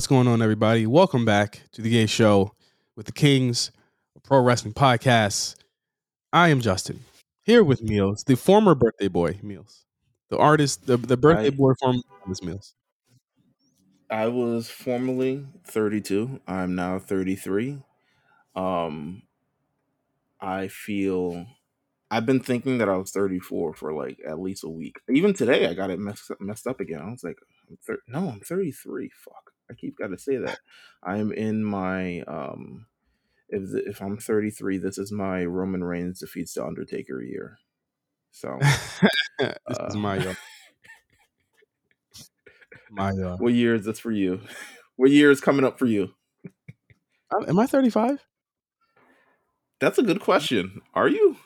what's going on, everybody? Welcome back to the A Show with the Kings Pro Wrestling Podcast. I am Justin. Here with Meelz, the former birthday boy, Meelz. The artist, the, the birthday I boy from Meelz. I was formerly 32. I'm now 33. Um, I feel I've been thinking that I was 34 for like at least a week. Even today, I got it messed up, messed up again. I was like, I'm thir- no, I'm 33. Fuck, I keep got to say that. I'm in my um. If the, if I'm 33, this is my Roman Reigns defeats the Undertaker year. So, this uh, is my uh, my uh what year is this for you? What year is coming up for you? uh, am I 35? That's a good question. Are you?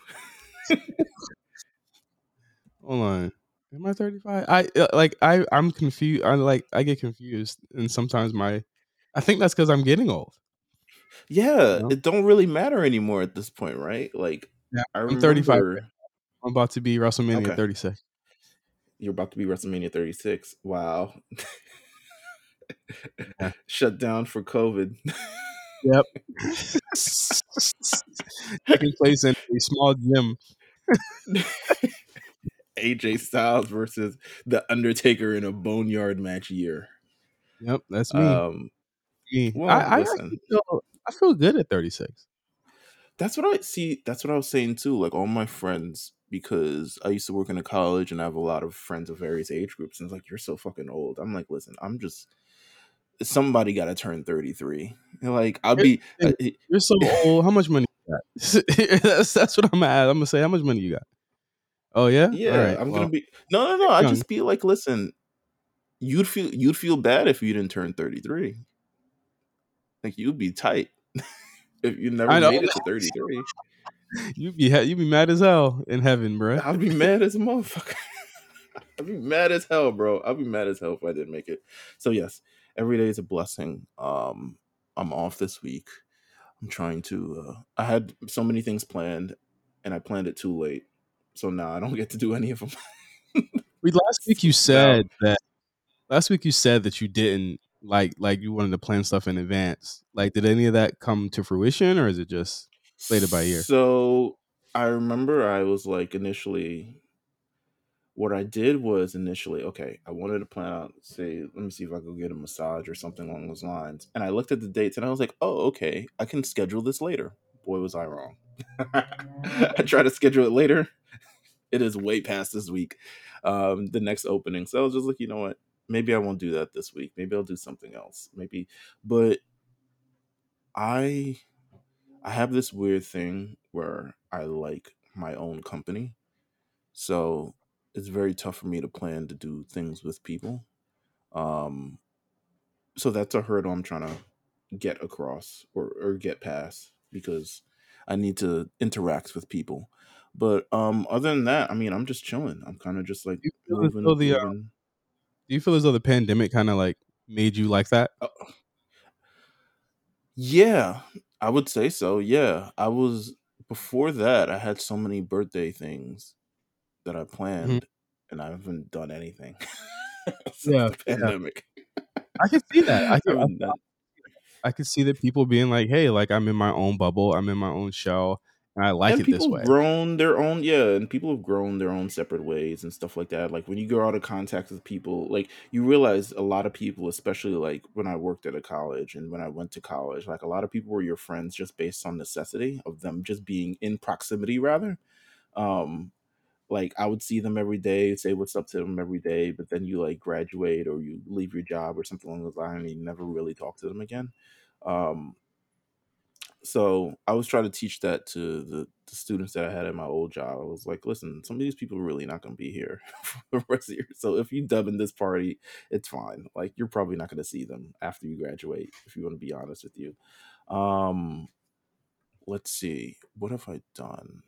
Hold on. Am I 35? I uh, like I I'm confused. I like I get confused and sometimes my I think that's cuz I'm getting old, Yeah, you know? it don't really matter anymore at this point, right? Like Yeah. I I'm 35. I'm about to be WrestleMania okay, 36. you're about to be WrestleMania 36. Wow. Yeah. Shut down for COVID. Yep. Taking place in a small gym. AJ Styles versus The Undertaker in a Boneyard match year. Yep, that's me. Um me. well, I, I feel I feel good at 36. That's what I see. That's what I was saying too. Like all my friends, because I used to work in a college and I have a lot of friends of various age groups. And it's like, you're so fucking old. I'm like, listen, I'm just somebody got to turn 33. And like, I'll be. Uh. You're so old. How much money you got? that's that's what I'm at. I'm gonna say how much money you got. Oh yeah? Yeah, right. I'm Well, gonna be. No, no, no. I just be like, listen, you'd feel you'd feel bad if you didn't turn 33. Like you'd be tight if you never made it to 33. You'd be ha- you be mad as hell in heaven, bro. I'd be mad as a motherfucker. I'd be mad as hell, bro. I'd be mad as hell if I didn't make it. So yes, every day is a blessing. Um, I'm off this week. I'm trying to. Uh, I had so many things planned, and I planned it too late. So now I don't get to do any of them. We last week you said that last week you said that you didn't like like you wanted to plan stuff in advance. Like did any of that come to fruition or is it just it by year? so I remember I was like initially. What I did was initially okay. I wanted to plan out, say, let me see if I could get a massage or something along those lines. And I looked at the dates, and I was like, oh, okay, I can schedule this later. Boy, was I wrong. I tried to schedule it later. It is way past this week, um, the next opening. So I was just like, you know what? Maybe I won't do that this week. Maybe I'll do something else. Maybe, but I I have this weird thing where I like my own company. So it's very tough for me to plan to do things with people. Um, so that's a hurdle I'm trying to get across or, or get past because I need to interact with people. But um, other than that, I mean, I'm just chilling. I'm kind of just like Do you feel as moving, though the uh, do you feel as though the pandemic kind of like made you like that? Uh, yeah, I would say so. Yeah, I was before that. I had so many birthday things that I Mhm. planned, and I haven't done anything since Yeah, the yeah. pandemic. I can see that. I can I. I can see that people being like, "Hey, like I'm in my own bubble. I'm in my own shell, I like and it this people have way." grown their own yeah and people have grown their own separate ways and stuff like that. Like when you go out of contact with people like you realize a lot of people especially like when i worked at a college and when i went to college like a lot of people were your friends just based on necessity of them just being in proximity rather. Um like i would see them every day say what's up to them every day but then you like graduate or you leave your job or something along those lines and you never really talk to them again. Um so I was trying to teach that to the, the students that I had at my old job. I was like, listen, some of these people are really not going to be here for the rest of the year. So if you dub in this party, it's fine. Like you're probably not going to see them after you graduate, if you want to be honest with you. Um, let's see, what have I done?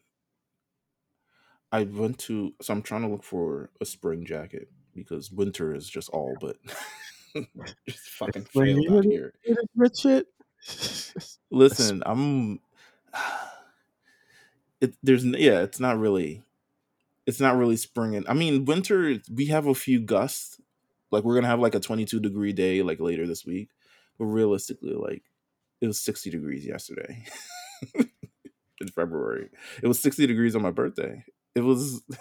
I went to so I'm trying to look for a spring jacket because winter is just all but just fucking failed out here. rich shit. Listen, I'm it there's yeah, it's not really it's not really springing. I mean winter we have a few gusts. Like we're gonna have like a 22 degree day like later this week. But realistically, like it was 60 degrees yesterday in February. It was 60 degrees on my birthday. It was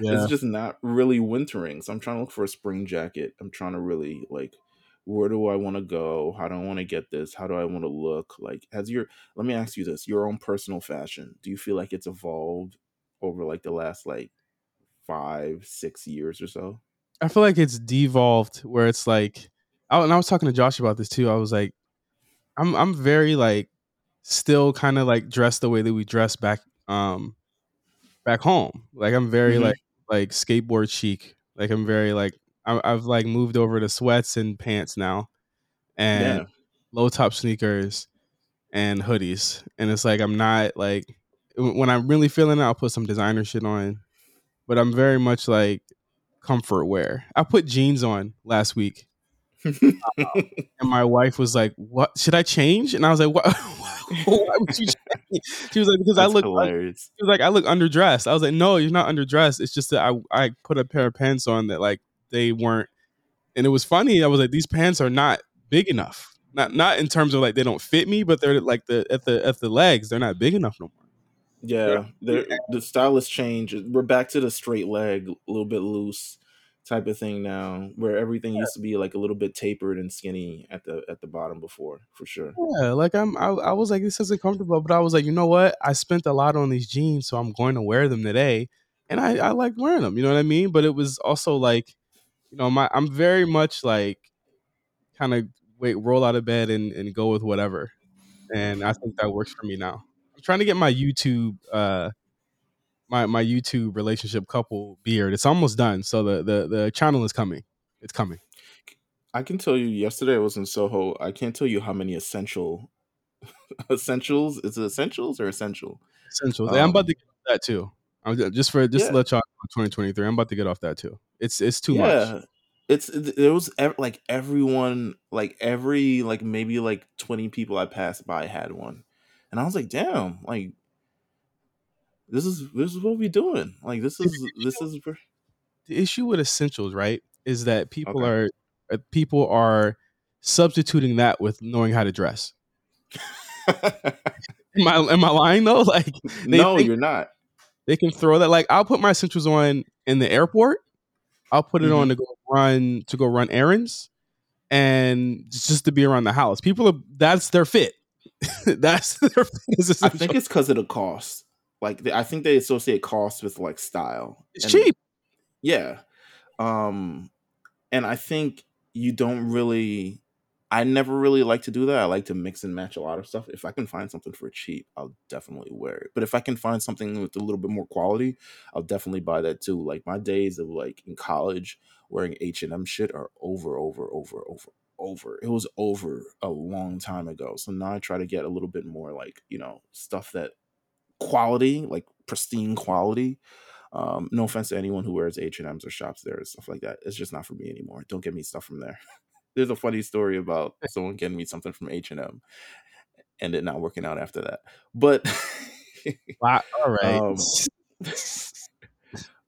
Yeah. it's just not really wintering. So I'm trying to look for a spring jacket. I'm trying to really like where do I want to go? How do I want to get this? How do I want to look? Like has your let me ask you this, your own personal fashion, do you feel like it's evolved over like the last like five, six years or so? I feel like it's devolved where it's like I, and I was talking to Josh about this too. I was like, I'm I'm very like still kind of like dressed the way that we dress back um back home. Like I'm very Mhm. like like skateboard chic. Like I'm very like I, I've like moved over to sweats and pants now, and Yeah. low top sneakers and hoodies. And it's like I'm not like when I'm really feeling it, I'll put some designer shit on. But I'm very much like comfort wear. I put jeans on last week, and my wife was like, "What should I change?" And I was like, "What? Why would you change?" She was like, "Because I look." hilarious. She was like, "I look underdressed." I was like, "No, you're not underdressed. It's just that I I put a pair of pants on that like they weren't." And it was funny. I was like, "These pants are not big enough. Not not in terms of like they don't fit me, but they're like the at the at the legs. They're not big enough no more." Yeah, the the style has changed. We're back to the straight leg, a little bit loose type of thing now, where everything used to be like a little bit tapered and skinny at the at the bottom before, for sure. Yeah, like I'm, I, I was like, this isn't comfortable, but I was like, you know what? I spent a lot on these jeans, so I'm going to wear them today, and I, I like wearing them. You know what I mean? But it was also like, you know, my, I'm very much like, kind of wait, roll out of bed and, and go with whatever, and I think that works for me now. I'm trying to get my YouTube, uh, my my YouTube relationship couple beard. It's almost done, so the the the channel is coming. It's coming. I can tell you, yesterday I was in Soho. I can't tell you how many essential essentials. Is it essentials or essential? Essentials. Hey, I'm about Um, to get that too. I'm just for just Yeah. to let y'all know, 2023. I'm about to get off that too. It's it's too much. yeah, it's it, there was ev- like everyone, like every like maybe like twenty people I passed by had one, and I was like, damn, like this is this is what we doing. Like this is this is. The issue with essentials, right, is that people Okay. are uh, people are substituting that with knowing how to dress. Am I am I lying though? Like no, you're not. They can throw that. Like I'll put my essentials on in the airport. I'll put it Mm-hmm. on to go run to go run errands, and just to be around the house. People are that's their fit. that's their fit. I think it's because of the cost. Like they, I think they associate cost with like style. it's And- cheap. Yeah. Um and I think you don't really I never really like to do that. I like to mix and match a lot of stuff. If I can find something for cheap, I'll definitely wear it. But if I can find something with a little bit more quality, I'll definitely buy that too. Like my days of like in college wearing H&M shit are over over over over over. It was over a long time ago. So now I try to get a little bit more like, you know, stuff that quality, like pristine quality. Um, no offense to anyone who wears H and M's or shops there and stuff like that. It's just not for me anymore. Don't get me stuff from there. There's a funny story about someone getting me something from H and M and it not working out after that. But Wow. All right. Um,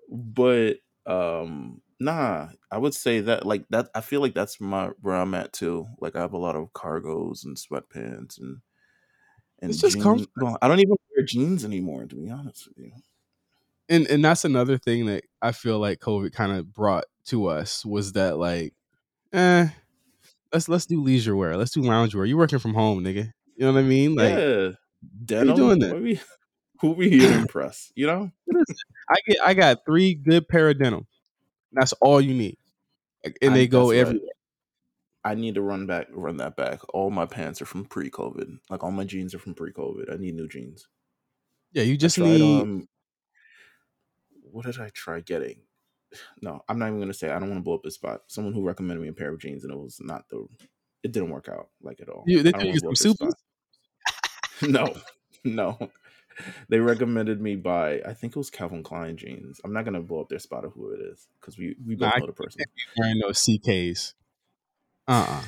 but um nah i would say that like that i feel like that's my where i'm at too like i have a lot of cargos and sweatpants and and It's just i don't even wear jeans anymore to be honest with you and and that's another thing that I feel like COVID kind of brought to us was that like, eh, let's let's do leisure wear, let's do lounge wear. You're working from home, nigga. You know what I mean? Like, yeah denim doing that? We, who we here to impress you know I get I got three good pair of denim. That's all you need, and I- they go that's right. everywhere. i need to run back run that back all my pants are from pre-covid like all my jeans are from pre-covid i need new jeans Yeah, you just tried, need. um, what did I try getting? No, I'm not even gonna say. I don't want to blow up this spot. Someone who recommended me a pair of jeans, and it was not the. It didn't work out like at all. you, they you some supers. No, no. They recommended me buy. I think it was Calvin Klein jeans. I'm not gonna blow up their spot of who it is because we we both know the person. Wearing those CKs. Uh uh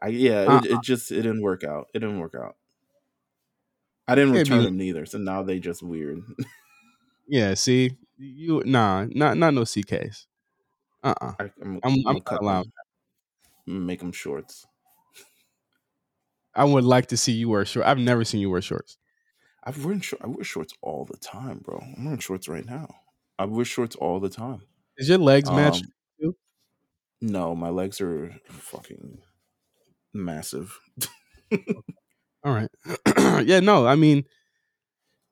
I yeah, Uh-uh. it, it just it didn't work out. It didn't work out. I didn't return them neither, so now they just weird. Yeah, see, you nah, not not no CKs. Uh uh I, I'm, I'm I'm cut them, make them shorts. I would like to see you wear shorts. I've never seen you wear shorts. I've worn short. I wear shorts all the time, bro. I'm wearing shorts right now. I wear shorts all the time. Is your legs match? Um, no, my legs are fucking massive. All right. yeah, no, I mean,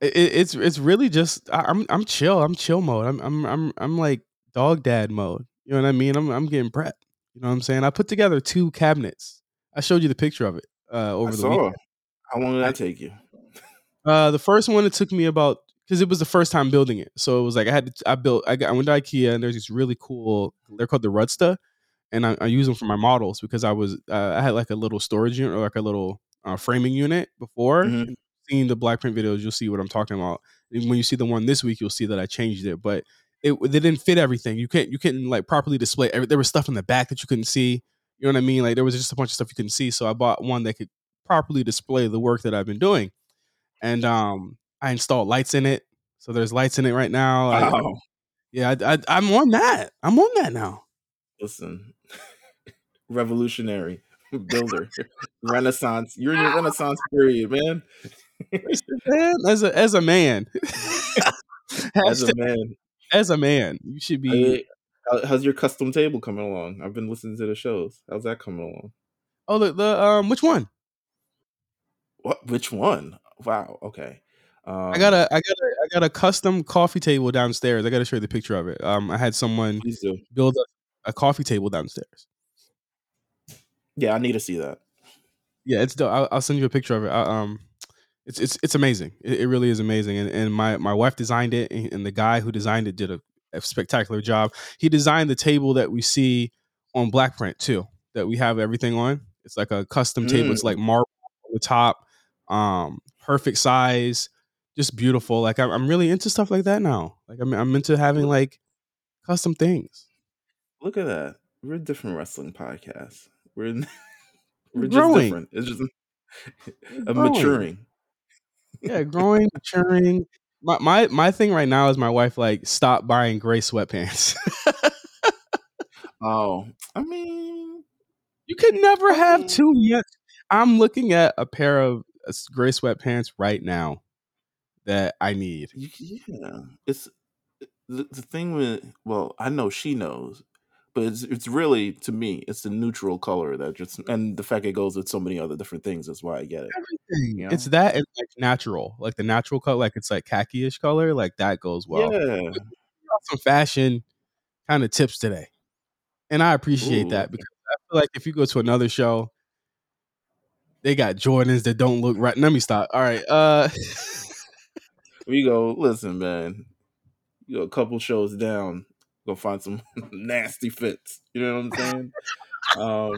it, it's it's really just I, I'm I'm chill. I'm chill mode. I'm I'm I'm I'm like dog dad mode. You know what I mean? I'm I'm getting prepped. You know what I'm saying? I put together two cabinets. I showed you the picture of it uh, over I the saw. weekend. How long did that take you? Uh, the first one it took me about because it was the first time building it, so it was like I had to, I built I got I went to IKEA and there's these really cool. They're called the Rudsta, and I, I use them for my models because I was uh, I had like a little storage unit or like a little uh, framing unit before. Mhm. Seeing the black print videos, you'll see what I'm talking about. And when you see the one this week, you'll see that I changed it, but it they didn't fit everything. You can't you couldn't like properly display. Every, there was stuff in the back that you couldn't see. You know what I mean? Like there was just a bunch of stuff you couldn't see. So I bought one that could properly display the work that I've been doing, and um, I installed lights in it. So there's lights in it right now. I- Wow. yeah, I, I, I'm on that. I'm on that now. Listen, revolutionary builder, Renaissance. You're in your Renaissance period, man. Man, as a as a man, As a man, as a man, you should be. How- how's your custom table coming along? I've been listening to the shows. How's that coming along? Oh, the, the um, which one? What? Which one? Wow. Okay. Um, I got a I got a I got a custom coffee table downstairs. I got to show you the picture of it. Um, I had someone build a, a coffee table downstairs. Yeah, I need to see that. Yeah, it's dope. I'll, I'll send you a picture of it. I, um, it's it's it's amazing. It, it really is amazing. And and my my wife designed it, and, and the guy who designed it did a, a spectacular job. He designed the table that we see on Black Print too. That we have everything on. It's like a custom table. It's like marble on the top, um, perfect size, just beautiful. Like I'm, I'm really into stuff like that now. Like I'm I'm into having like custom things. Look at that. We're a different wrestling podcast. We're We're just growing. different. It's just a maturing. Yeah, growing, maturing. My, my my thing right now is my wife like stop buying gray sweatpants. Oh, I mean, you can never have two yet. I'm looking at a pair of uh, gray sweatpants right now that I need. yeah. It's the, the thing with well, I know she knows, but it's it's really to me, it's the neutral color that just and the fact it goes with so many other different things is why I get it. Everything. You It's that and like natural, like the natural color, like it's like khaki-ish color, like that goes well. yeah. Some fashion kind of tips today, and I appreciate Ooh. that because I feel like if you go to another show, they got Jordans that don't look right. Let me stop. All right. Uh We go, listen, man. You go a couple shows down, go find some nasty fits. You know what I'm saying? um,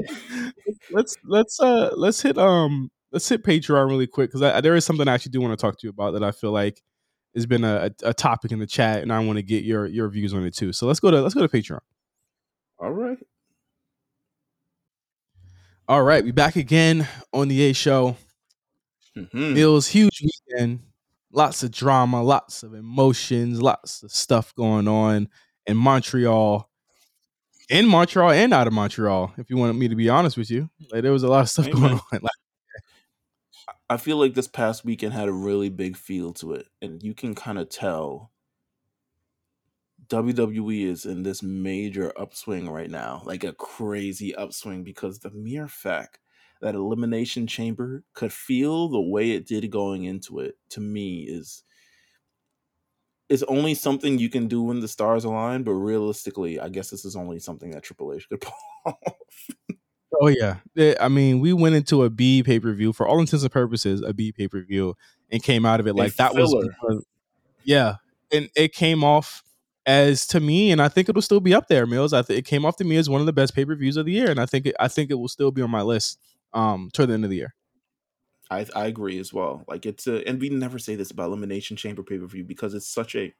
let's let's uh let's hit um let's hit Patreon really quick because there is something I actually do want to talk to you about that I feel like has been a, a, topic in the chat and I want to get your your views on it too. So let's go to let's go to Patreon. all right. All right, we back again on the A show. Mhm. Meelz huge weekend, lots of drama, lots of emotions, lots of stuff going on in Montreal. In Montreal and out of Montreal, if you want me to be honest with you, like there was a lot of stuff Hey, going on. Like, I feel like this past weekend had a really big feel to it, and you can kind of tell WWE is in this major upswing right now, like a crazy upswing, because the mere fact that Elimination Chamber could feel the way it did going into it, to me, is is only something you can do when the stars align. But realistically, I guess this is only something that Triple H could pull off. Oh yeah, I mean, we went into a B pay per view for all intents and purposes, a B pay per view, and came out of it like that was, filler. because- yeah, and it came off as to me, and I think it'll still be up there, Meelz. I think it came off to me as one of the best pay per views of the year, and I think it, I think it will still be on my list um toward the end of the year. I I agree as well. Like it's a, and we never say this about Elimination Chamber pay per view because it's such a,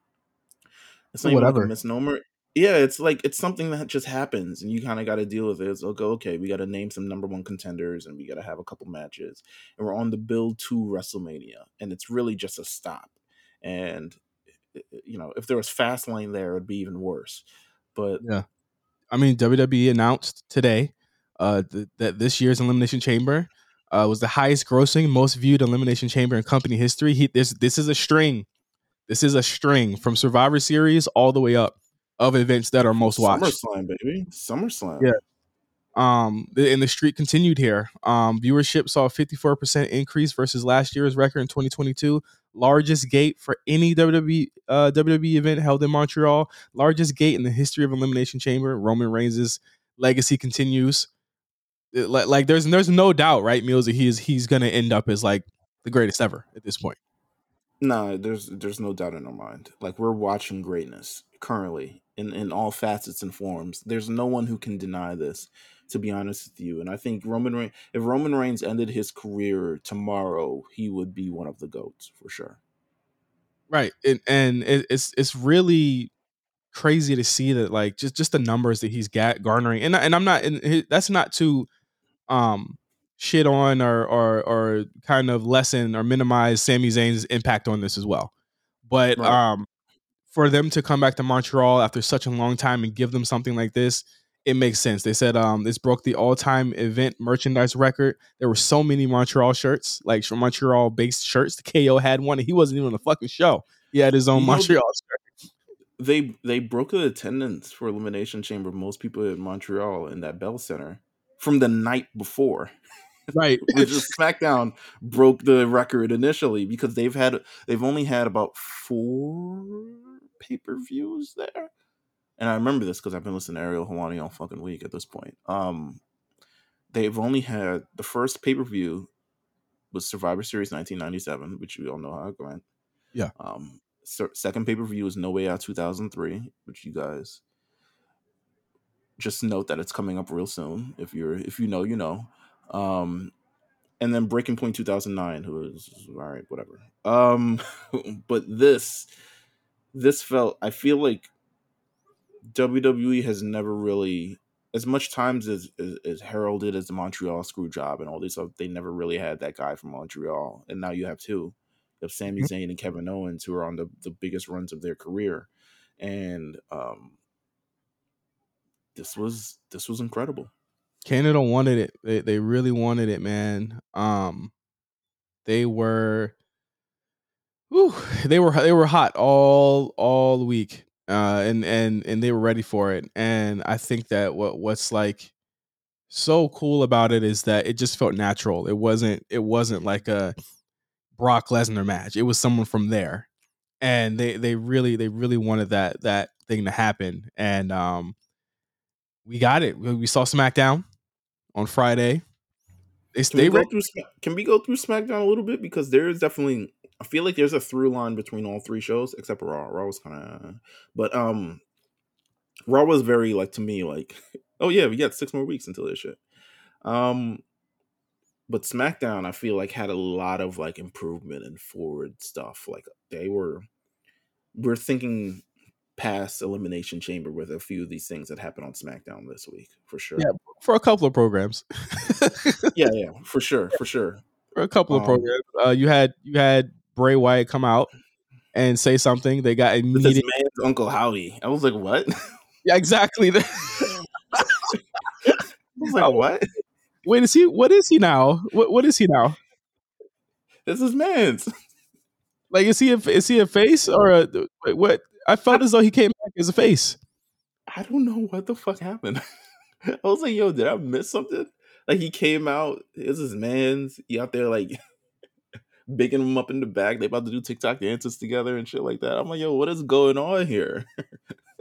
it's not Whatever. a misnomer. Yeah, it's like it's something that just happens, and you kind of got to deal with it. It's like okay, we got to name some number one contenders, and we got to have a couple matches, and we're on the build to WrestleMania, and it's really just a stop. And you know, if there was Fastlane there, it'd be even worse. But Yeah. I mean, WWE announced today uh, th- that this year's Elimination Chamber uh, was the highest grossing, most viewed Elimination Chamber in company history. He, this this is a string. This is a string from Survivor Series all the way up of events that are most watched. SummerSlam, baby. SummerSlam. Yeah. Um, the, and the streak continued here. Um, viewership saw a 54% increase versus last year's record in 2022. Largest gate for any WWE uh, WWE event held in Montreal. Largest gate in the history of Elimination Chamber. Roman Reigns' legacy continues. Like, like there's there's no doubt, right, Meelz, that he's he's gonna end up as like the greatest ever at this point. No, there's there's no doubt in our mind. Like we're watching greatness currently in, in all facets and forms. There's no one who can deny this, to be honest with you. And I think Roman Reigns if Roman Reigns ended his career tomorrow, he would be one of the GOATs for sure. Right, and and it's it's really crazy to see that like just just the numbers that he's got garnering, and and I'm not, and that's not to um shit on or or or kind of lessen or minimize Sami Zayn's impact on this as well, but Right. um for them to come back to Montreal after such a long time and give them something like this. It makes sense. They said um, this broke the all-time event merchandise record. There were so many Montreal shirts, like Montreal-based shirts. The KO had one, and he wasn't even on the fucking show. He had his own You know, Montreal shirt. They they broke the attendance for Elimination Chamber. Most people in Montreal in that Bell Center from the night before. Right. which is SmackDown broke the record initially because they've had they've only had about four pay per views there, and I remember this because I've been listening to Ariel Helwani all fucking week at this point. Um, they've only had the first pay per view was Survivor Series 1997, which we all know how it went. Yeah. Um, se- second pay per view was No Way Out 2003, which you guys just note that it's coming up real soon. If you're if you know, you know. Um, and then Breaking Point 2009, who is all right, whatever. Um, but this this felt. I feel like WWE has never really, as much times as as, as heralded as the Montreal screw job and all these stuff, they never really had that guy from Montreal, and now you have two. You have Sami Mhm. Zayn and Kevin Owens, who are on the, the biggest runs of their career, and um, this was this was incredible. Canada wanted it. They they really wanted it, man. Um, they were, whew, they were they were hot all all week, uh, and and and they were ready for it. And I think that what what's like so cool about it is that it just felt natural. It wasn't it wasn't like a Brock Lesnar match. It was someone from there, and they they really they really wanted that that thing to happen. And um, we got it. We we saw SmackDown on Friday. They Can they we, go through, can we go through SmackDown a little bit because there is definitely I feel like there's a through line between all three shows except Raw. Raw was kind of, but um, Raw was very like to me like, oh yeah, we got six more weeks until this shit. Um, but SmackDown I feel like had a lot of like improvement and forward stuff. Like they were, we're thinking past Elimination Chamber with a few of these things that happened on SmackDown this week for sure. Yeah. for a couple of programs. yeah, yeah, for sure, for sure. for a couple of Um, programs, uh, you had you had Bray Wyatt come out and say something. They got immediate. man's Uncle Howdy. I was like, what? Yeah, exactly. I was like, Oh. what? Wait, is he? What is he now? What what is he now? This is man's. Like, is he a, is he a face or a what? I felt as though he came back as a face. I don't know what the fuck happened. I was like, yo, did I miss something? Like he came out, this is man's. He out there like bigging him up in the back. They about to do TikTok dances together and shit like that. I'm like, yo, what is going on here?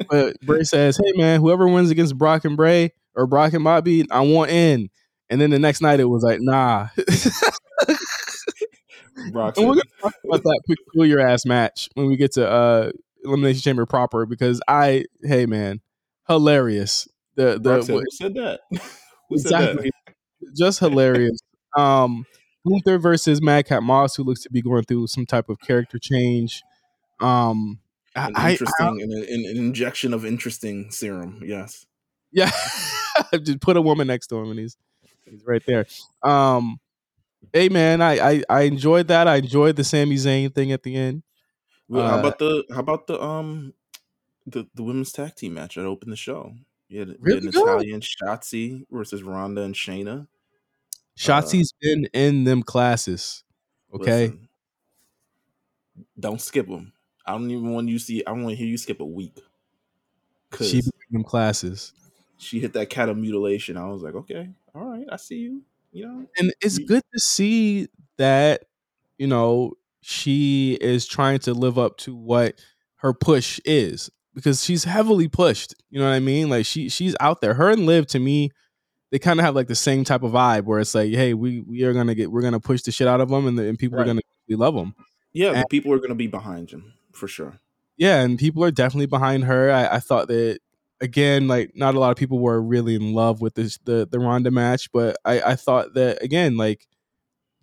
But Bray says, "Hey man, whoever wins against Brock and Bray or Brock and Bobby, I want in." And then the next night it was like, "Nah." Brock and we're gonna talk about that peculiar ass match when we get to uh Elimination Chamber proper because I, hey man, hilarious. The the said, who said that? Who exactly just hilarious. Um, Gunther versus Madcap Moss, who looks to be going through some type of character change. Um, I, An I- I interesting, an, an, an injection of interesting serum. Yes. Yeah. Just put a woman next to him and he's he's right there. Um hey man, I I, I enjoyed that. I enjoyed the Sami Zayn thing at the end. Well, how Uh, about the how about the um the, the women's tag team match that opened the show? You had, you Really had good. Shotzi versus Ronda and Shayna. Shotzi's been in them classes. Okay. Listen, don't skip them. I don't even want you to see. I don't want to hear you skip a week. She Cause in them classes. she hit that cattle mutilation. I was like, okay, all right, I see you. You know, And it's You- good to see that, you know, she is trying to live up to what her push is because she's heavily pushed. You know what I mean? Like she she's out there. Her and Liv to me, they kind of have like the same type of vibe where it's like, hey, we we are gonna get we're gonna push the shit out of them and, the, and people Right. are gonna we love them. yeah, And- people are gonna be behind him for sure. Yeah, and people are definitely behind her. I, I thought that again, like not a lot of people were really in love with this the the Ronda match, but I I thought that again, like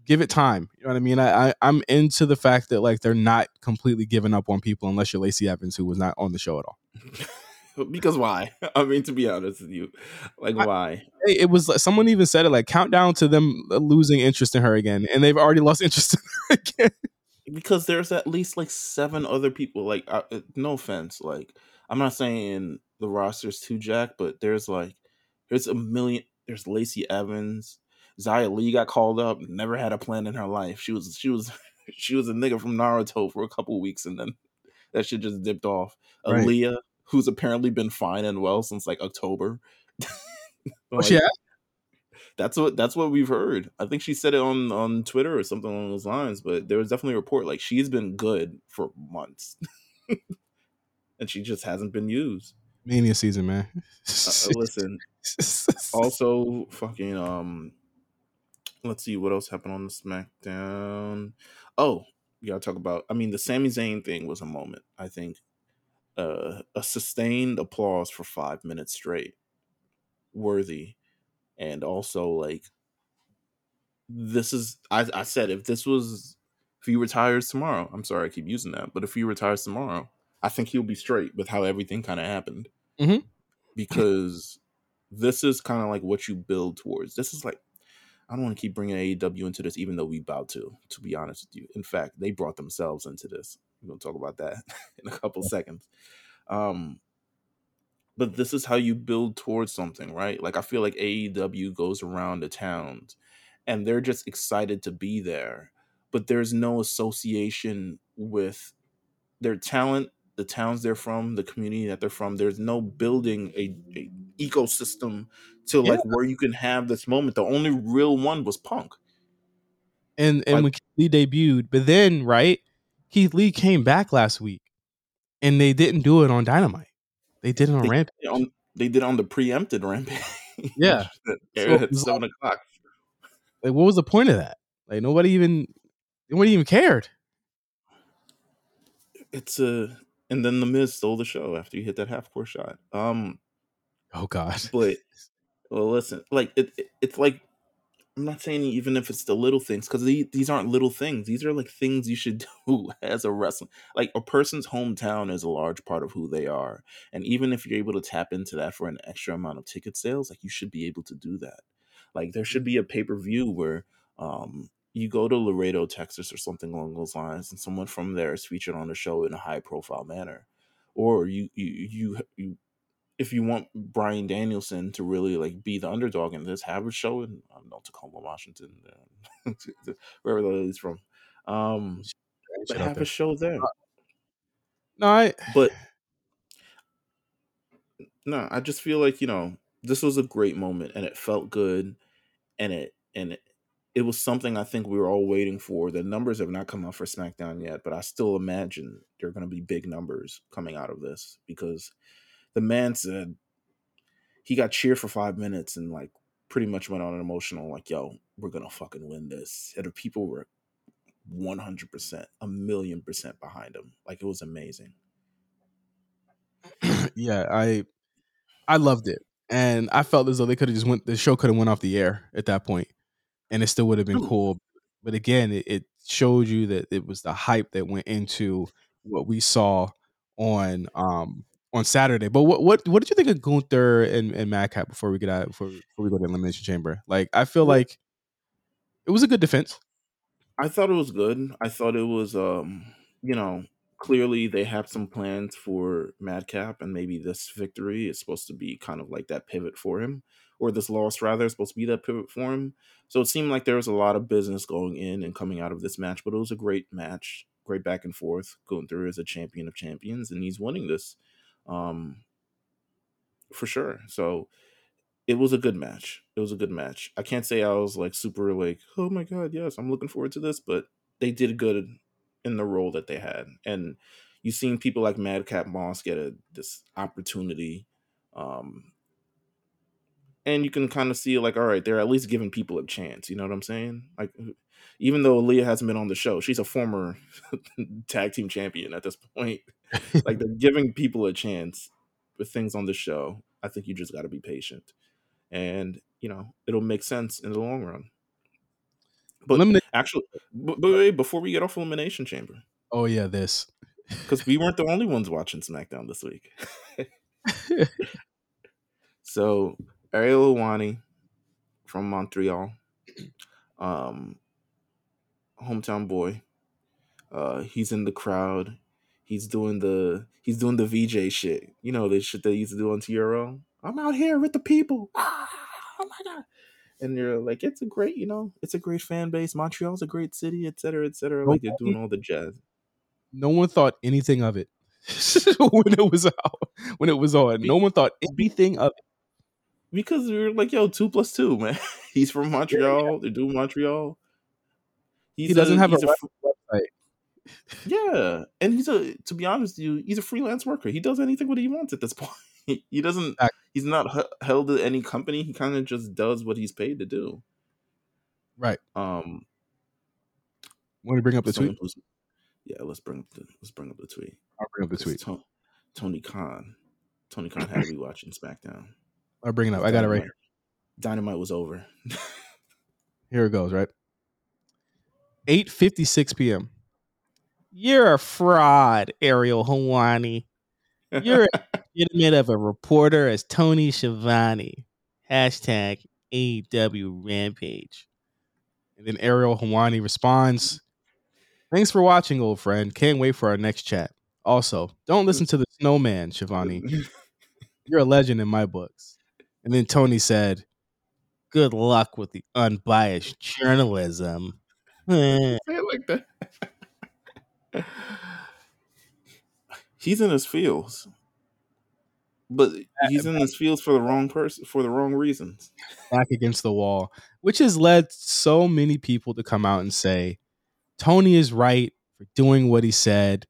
give it time. You know what I mean? I, I I'm into the fact that like they're not completely giving up on people unless you're Lacey Evans, who was not on the show at all. because why? I mean, to be honest with you, like why? It, it was someone even said it like countdown to them losing interest in her again, and they've already lost interest in her again. because there's at least like seven other people. Like, uh, uh, no offense, like I'm not saying the roster's too jack, but there's like there's a million. There's Lacey Evans, Xia Li got called up, never had a plan in her life. She was she was she was a nigga from Naruto for a couple weeks, and then that shit just dipped off. Right. Aliyah, who's apparently been fine and well since like October. Oh, Like, has? that's what that's what we've heard. I think she said it on on Twitter or something along those lines. But there was definitely a report like she's been good for months, and she just hasn't been used. Mania season, man. Uh, listen, also fucking um, let's see what else happened on the SmackDown. Oh, you gotta talk about. I mean, the Sami Zayn thing was a moment. I think uh, a sustained applause for five minutes straight, worthy, and also like this is. I I said if this was if he retires tomorrow, I'm sorry I keep using that, but if he retires tomorrow, I think he'll be straight with how everything kind of happened Mhm. because this is kind of like what you build towards. This is like I don't want to keep bringing AEW into this, even though we about to. To be honest with you, in fact, they brought themselves into this. We're gonna talk about that in a couple seconds. Um, but this is how you build towards something, right? Like I feel like AEW goes around the towns, and they're just excited to be there, but there's no association with their talent, the towns they're from, the community that they're from. There's no building a, a ecosystem to Yeah. like where you can have this moment. The only real one was Punk. and and Like- when Keith Lee debuted, but then right, Keith Lee came back last week, and they didn't do it on Dynamite. They did it on They- Rampage. On, they did on the preempted rampage. Yeah. So at seven o'clock. Like, what was the point of that? Like, nobody even nobody even cared. It's a and then the Miz stole the show after you hit that half court shot. Um, Oh God. but well, listen, like it, it it's like I'm not saying even if it's the little things because these aren't little things. These are like things you should do as a wrestler. Like a person's hometown is a large part of who they are, and even if you're able to tap into that for an extra amount of ticket sales, like you should be able to do that. Like there should be a pay per view where um you go to Laredo, Texas, or something along those lines, and someone from there is featured on the show in a high profile manner, or you you you you if you want Bryan Danielson to really like be the underdog in this, have a show in I don't know Tacoma, Washington, uh, wherever the from. Um, but have there. a show there. No, I But no, I just feel like you know this was a great moment, and it felt good, and it and it, it was something I think we were all waiting for. The numbers have not come out for SmackDown yet, but I still imagine there are going to be big numbers coming out of this because the man said he got cheered for five minutes and like pretty much went on an emotional like, "Yo, we're gonna fucking win this," and the people were one hundred percent, a million percent behind him. Like it was amazing. yeah, I I loved it, and I felt as though they could have just went. The show could have went off the air at that point, and it still would have been cool. But again, it, it showed you that it was the hype that went into what we saw on um on Saturday. But what what what did you think of Gunther and and Madcap before we get out before before we go to elimination chamber? Like I feel like it was a good defense. I thought it was good. I thought it was, um, you know, clearly they have some plans for Madcap, and maybe this victory is supposed to be kind of like that pivot for him, or this loss rather is supposed to be that pivot for him. So it seemed like there was a lot of business going in and coming out of this match, but it was a great match, great back and forth. Gunther as a champion of champions, and he's winning this, um, for sure. So it was a good match. It was a good match. I can't say I was like super like, oh my god, yes, I'm looking forward to this, but they did good in the role that they had. And you've seen people like Madcap Moss get a this opportunity. Um and you can kind of see like, all right, they're at least giving people a chance. You know what I'm saying? Like uh, even though Leah hasn't been on the show, she's a former tag team champion at this point. like they're giving people a chance with things on the show. I think you just got to be patient and you know it'll make sense in the long run. But Eliminate- actually, but, but wait, before we get off Elimination Chamber, oh yeah, this because we weren't the only ones watching SmackDown this week. so Ariel Helwani from Montreal, um, hometown boy. Uh, he's in the crowd. He's doing the he's doing the VJ shit. You know the shit they used to do on TRL. I'm out here with the people. Ah, oh my god! And you're like, it's a great, you know, it's a great fan base. Montreal's a great city, et cetera, et cetera. Like they're doing all the jazz. No one thought anything of it when it was out. When it was on, no one thought anything of it because we were like, yo, two plus two, man. He's from Montreal. They're doing Montreal. He's he doesn't a, have a, a website. Yeah, and he's a. To be honest, with you, he's a freelance worker. He does anything what he wants at this point. he doesn't he's not held to any company he kind of just does what he's paid to do right um want to bring up the tweet yeah let's bring up the let's bring up the tweet i'll bring up the tweet Tony, Tony Khan Tony Khan had to be watching SmackDown I'll bring it up I got it right here Dynamite was over here it goes right 8:56 p.m. You're a fraud, Ariel Helwani. You're legitimate of a reporter as Tony Schiavone. Hashtag AEW Rampage. And then Ariel Helwani responds, Thanks for watching, old friend. Can't wait for our next chat. Also, don't listen to the snowman, Schiavone. You're a legend in my books. And then Tony said, Good luck with the unbiased journalism. Say it like that. He's in his fields. But he's in his fields for the wrong person for the wrong reasons. Back against the wall, which has led so many people to come out and say Tony is right for doing what he said,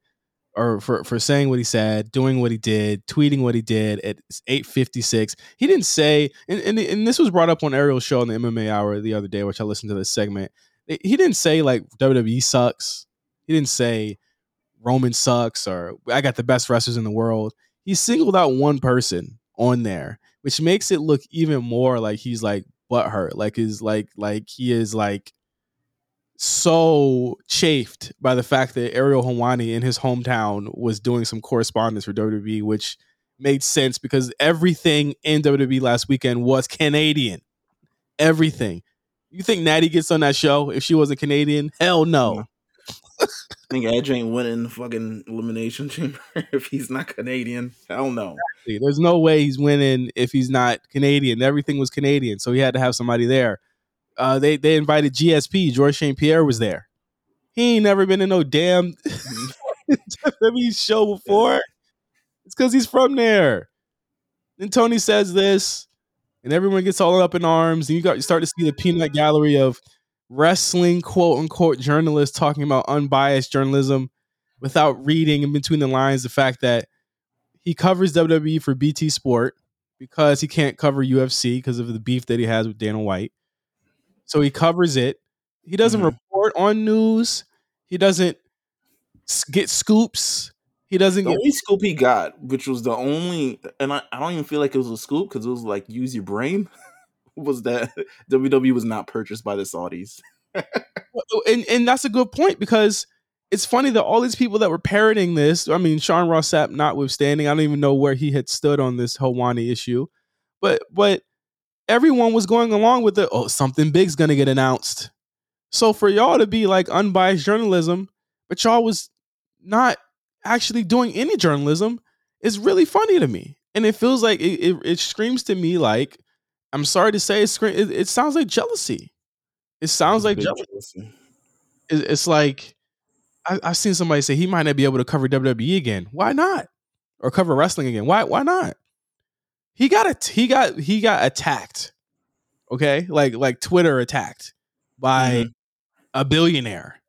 or for, for saying what he said, doing what he did, tweeting what he did at 856. He didn't say, and, and, and this was brought up on Ariel's show on the MMA hour the other day, which I listened to this segment. He didn't say like WWE sucks. He didn't say Roman sucks or I got the best wrestlers in the world he singled out one person on there, which makes it look even more like he's like butthurt, like is like like he is like so chafed by the fact that Ariel Helwani in his hometown was doing some correspondence for WWE, which made sense because everything in WWE last weekend was Canadian. Everything. You think Natty gets on that show if she wasn't Canadian? Hell no. I think Edge ain't winning the fucking elimination chamber if he's not Canadian. Hell no. Exactly. There's no way he's winning if he's not Canadian. Everything was Canadian, so he had to have somebody there. Uh, they they invited GSP. George St. Pierre was there. He ain't never been in no damn WWE show before. It's because he's from there. Then Tony says this, and everyone gets all up in arms, and you got you start to see the peanut gallery of wrestling quote unquote journalists talking about unbiased journalism without reading in between the lines the fact that he covers WWE for BT Sport because he can't cover UFC because of the beef that he has with Dana White. So he covers it. He doesn't mm-hmm. report on news. He doesn't get scoops. He doesn't the get only scoop he got, which was the only, and I, I don't even feel like it was a scoop because it was like use your brain. was that WWE was not purchased by the Saudis. and and that's a good point because it's funny that all these people that were parroting this, I mean, Sean Ross Sapp notwithstanding, I don't even know where he had stood on this Helwani issue, but but everyone was going along with it. Oh, something big's gonna get announced. So for y'all to be like unbiased journalism, but y'all was not actually doing any journalism is really funny to me, and it feels like it. It, it screams to me like I'm sorry to say, it, scre- it, it sounds like jealousy. It sounds like jealousy. jealousy. It- It's like I, I've seen somebody say he might not be able to cover WWE again. Why not? Or cover wrestling again? Why? Why not? He got a he got he got attacked. Okay, like like Twitter attacked by Mhm. a billionaire,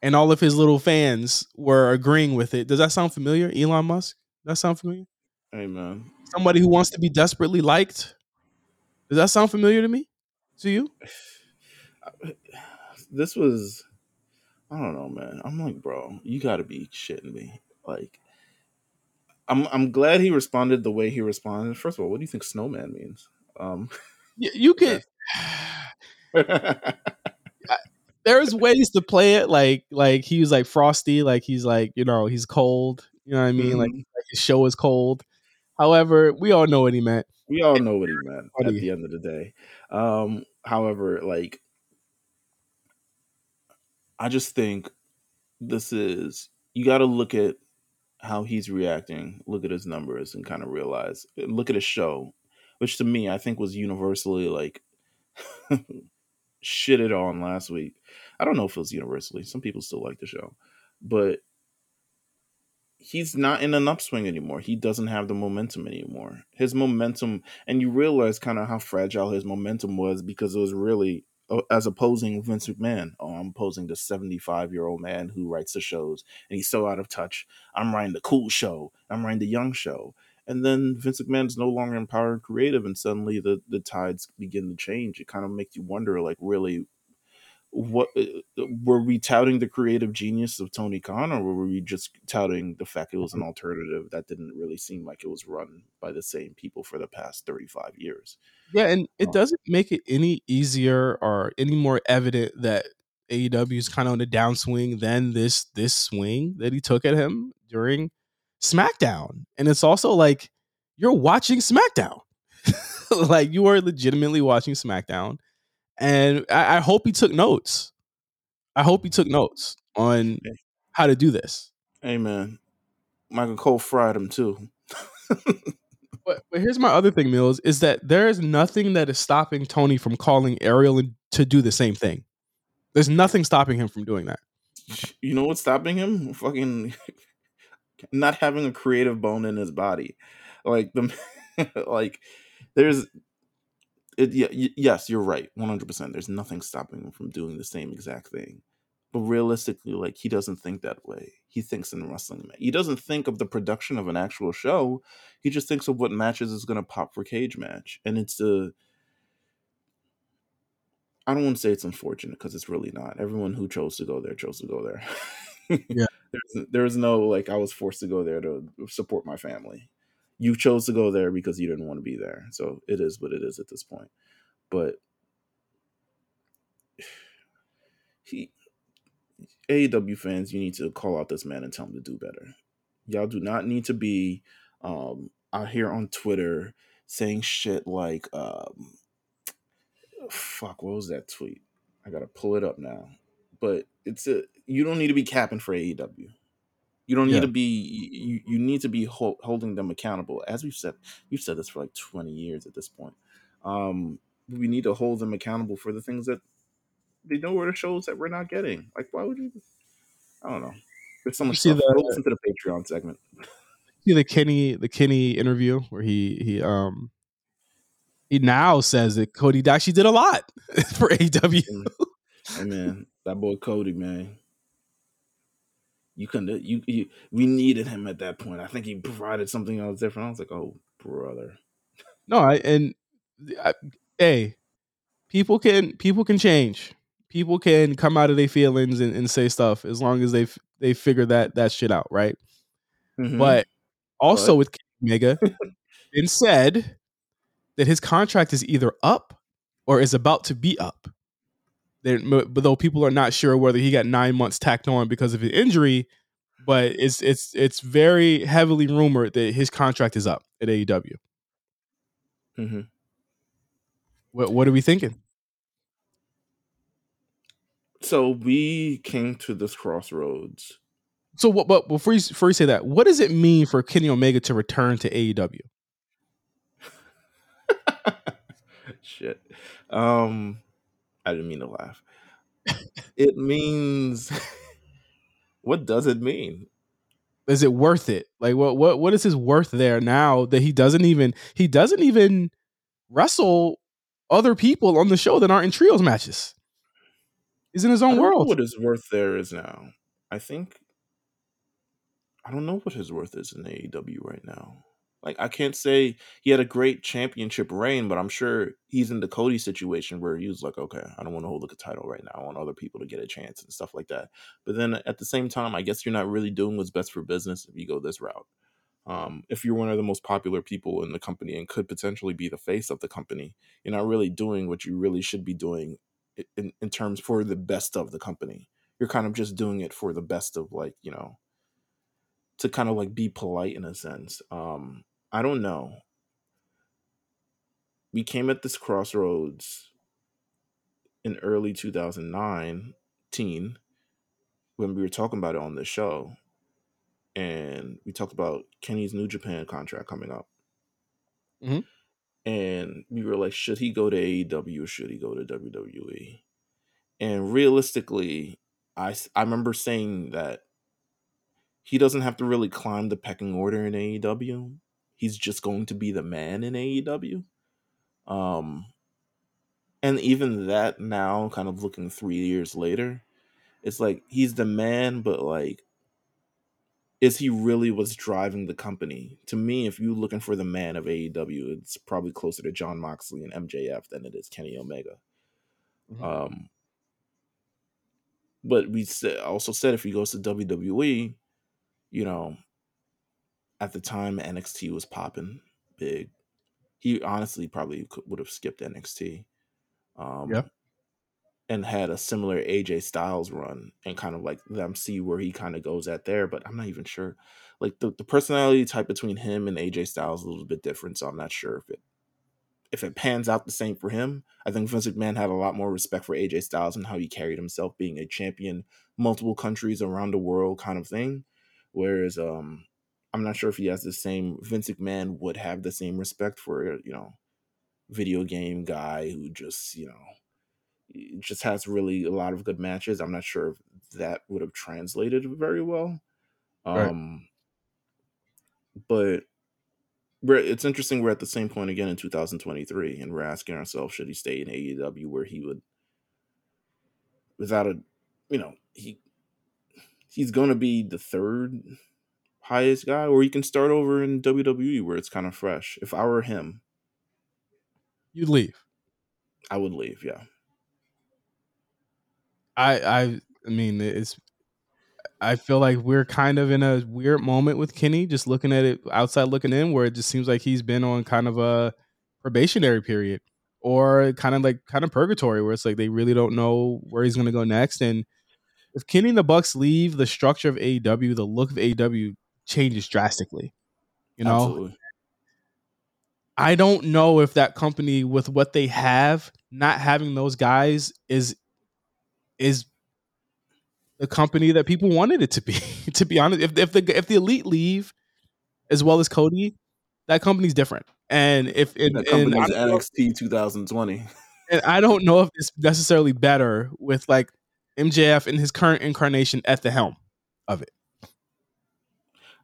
and all of his little fans were agreeing with it. Does that sound familiar, Elon Musk? Does that sound familiar? Hey man, Somebody who wants to be desperately liked. Does that sound familiar to me? To you? this was I don't know, man. I'm like, bro, you got to be shitting me. Like, I'm I'm glad he responded the way he responded. First of all, what do you think snowman means? Um, Y- You can. there's ways to play it like like he was like frosty like he's like you know he's cold you know what i mean like, Mhm. like his show is cold however we all know what he meant we all know what he meant at the end of the day. Um, however, like, I just think this is you got to look at how he's reacting, look at his numbers, and kind of realize, eh, look at his show, which to me I think was universally like shitted on last week. I don't know if it was universally. Some people still like the show, but he's not in an upswing anymore. He doesn't have the momentum anymore. His momentum, and you realize kind of how fragile his momentum was because it was really as opposing Vince McMahon. Oh, I'm opposing the 75 year old man who writes the shows, and he's so out of touch. I'm writing the cool show. I'm writing the young show. And then Vince McMahon's no longer in power and creative, and suddenly the the tides begin to change. It kind of makes you wonder, like, really, what uh, uh, were we touting the creative genius of Tony Khan, or were we just touting the fact it was an mm-hmm. alternative that didn't really seem like it was run by the same people for the past 35 years? yeah and it Oh. doesn't make it any easier or any more evident that AEW is kind of on a downswing than this this swing that he took at him during SmackDown. And it's also like you're watching SmackDown. like you are legitimately watching SmackDown. And I, I hope he took notes. I hope he took notes on how to do this. Amen. Michael Cole fried him too. But, but here's my other thing, Meelz, is that there is nothing that is stopping Tony from calling Ariel and to do the same thing. There's nothing stopping him from doing that. You know what's stopping him? Fucking not having a creative bone in his body. Like the like there's it yeah, y- yes, you're right. 100%. There's nothing stopping him from doing the same exact thing. But realistically, like he doesn't think that way. He thinks in wrestling. He doesn't think of the production of an actual show. He just thinks of what matches is going to pop for cage match. And it's a, I don't want to say it's unfortunate because it's really not. Everyone who chose to go there chose to go there. Yeah. There's, there's no like I was forced to go there to support my family. You chose to go there because you didn't want to be there. So it is what it is at this point. But he AEW fans, you need to call out this man and tell him to do better. Y'all do not need to be um, out here on Twitter saying shit like um, fuck, what was that tweet? I gotta pull it up now. But it's a you don't need to be capping for AEW. You don't need Yeah. to be you, you need to be hol- holding them accountable. As we've said, we've said this for like 20 years at this point. Um, we need to hold them accountable for the things that they know are the shows that we're not getting. Like, why would you? I don't know. There's so much see stuff. the- Go listen to the Patreon segment. See the Kenny the Kenny interview where he he um he now says that Cody actually did a lot for AW. Hey man, that boy Cody, man. You couldn't. You, you we needed him at that point. I think he provided something else different. I was like, oh brother. No, I and I, hey, people can people can change. People can come out of their feelings and, and say stuff as long as they f- they figure that that shit out, right? Mhm. But also But- with Mega, been said that his contract is either up or is about to be up. But though people are not sure whether he got nine months tacked on because of his injury, but it's it's it's very heavily rumored that his contract is up at AEW. Mhm. What what are we thinking? so we came to this crossroads So what? But before you before you say that, what does it mean for Kenny Omega to return to AEW? Shit. Um, I didn't mean to laugh. it means. what does it mean? Is it worth it? Like what? What? What is his worth there now that he doesn't even he doesn't even wrestle other people on the show that aren't in trios matches? He's in his I own don't know world. what his worth there is now. I think I don't know what his worth is in AEW right now. Like I can't say he had a great championship reign, but I'm sure he's in the Cody situation where he was like, okay, I don't want to hold the title right now. I want other people to get a chance and stuff like that. But then at the same time, I guess you're not really doing what's best for business if you go this route. Um, if you're one of the most popular people in the company and could potentially be the face of the company, you're not really doing what you really should be doing in, in terms for the best of the company. You're kind of just doing it for the best of like, you know, to kind of like be polite in a sense. Um, I don't know. We came at this crossroads in early 2019 when we were talking about it on the show. And we talked about Kenny's New Japan contract coming up. Mhm. And we were like, should he go to AEW or should he go to WWE? And realistically, I, I remember saying that he doesn't have to really climb the pecking order in AEW. He's just going to be the man in AEW. Um, and even that now, kind of looking three years later, it's like he's the man, but like, is he really what's driving the company? To me, if you're looking for the man of AEW, it's probably closer to Jon Moxley and MJF than it is Kenny Omega. Mhm. Um, but we also said if he goes to WWE, you know, at the time NXT was popping big. He honestly probably could, would have skipped NXT. Um, Yeah. And had a similar AJ Styles run and kind of like them see where he kind of goes at there, but I'm not even sure. Like the, the personality type between him and AJ Styles is a little bit different, so I'm not sure if it if it pans out the same for him. I think Vince McMahon had a lot more respect for AJ Styles and how he carried himself, being a champion, multiple countries around the world kind of thing. Whereas um I'm not sure if he has the same Vince McMahon would have the same respect for you know video game guy who just you know just has really a lot of good matches. I'm not sure if that would have translated very well. Right. Um but we're, it's interesting we're at the same point again in 2023 and we're asking ourselves should he stay in AEW where he would without a you know he he's going to be the third highest guy or you can start over in WWE where it's kind of fresh. If I were him, You'd leave. I would leave, yeah. I I I mean it's I feel like we're kind of in a weird moment with Kenny, just looking at it outside looking in, where it just seems like he's been on kind of a probationary period or kind of like kind of purgatory where it's like they really don't know where he's gonna go next. And if Kenny and the Bucks leave, the structure of AEW, the look of AEW changes drastically. You know, Absolutely. I don't know if that company with what they have, not having those guys is is the company that people wanted it to be. to be honest, if if the if the elite leave as well as Cody, that company's different. And if and, That company's I don't know, NXT 2020. and I don't know if it's necessarily better with like MJF in his current incarnation at the helm of it.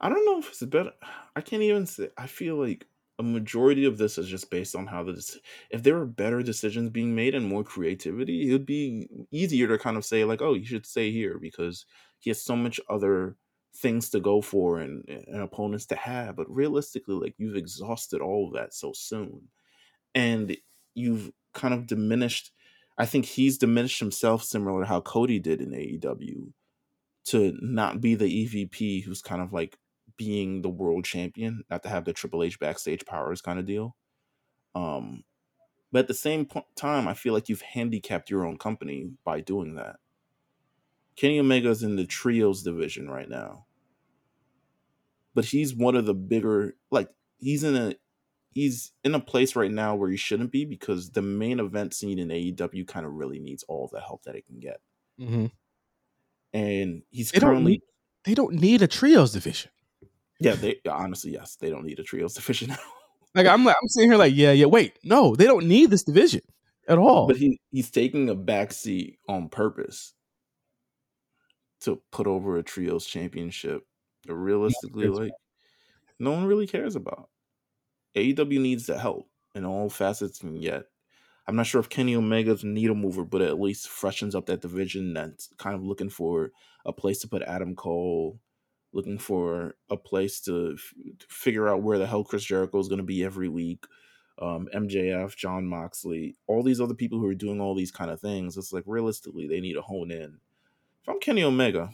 I don't know if it's better. I can't even say. I feel like a majority of this is just based on how the if there were better decisions being made and more creativity, it would be easier to kind of say like, oh, you should stay here because he has so much other things to go for and, and opponents to have. But realistically, like you've exhausted all of that so soon, and you've kind of diminished. I think he's diminished himself similar to how Cody did in AEW to not be the EVP who's kind of like being the world champion, not to have the Triple H backstage powers kind of deal. Um, but at the same po- time, I feel like you've handicapped your own company by doing that. Kenny Omega's in the trios division right now, but he's one of the bigger. Like he's in a he's in a place right now where he shouldn't be because the main event scene in AEW kind of really needs all the help that it can get, Mm-hmm. and he's They don't currently need they don't need a trios division. Yeah, they honestly, yes, they don't need a trios division. Like I'm, like, I'm sitting here like, yeah, yeah. Wait, no, they don't need this division at all. But he he's taking a backseat on purpose to put over a trios championship. Realistically, like no one really cares about. AEW needs the help in all facets and yet. I'm not sure if Kenny Omega's a needle mover, but at least freshens up that division that's kind of looking for a place to put Adam Cole, looking for a place to, f- to figure out where the hell Chris Jericho is going to be every week. Um, MJF, Jon Moxley, all these other people who are doing all these kind of things. It's like realistically, they need to hone in. If I'm Kenny Omega,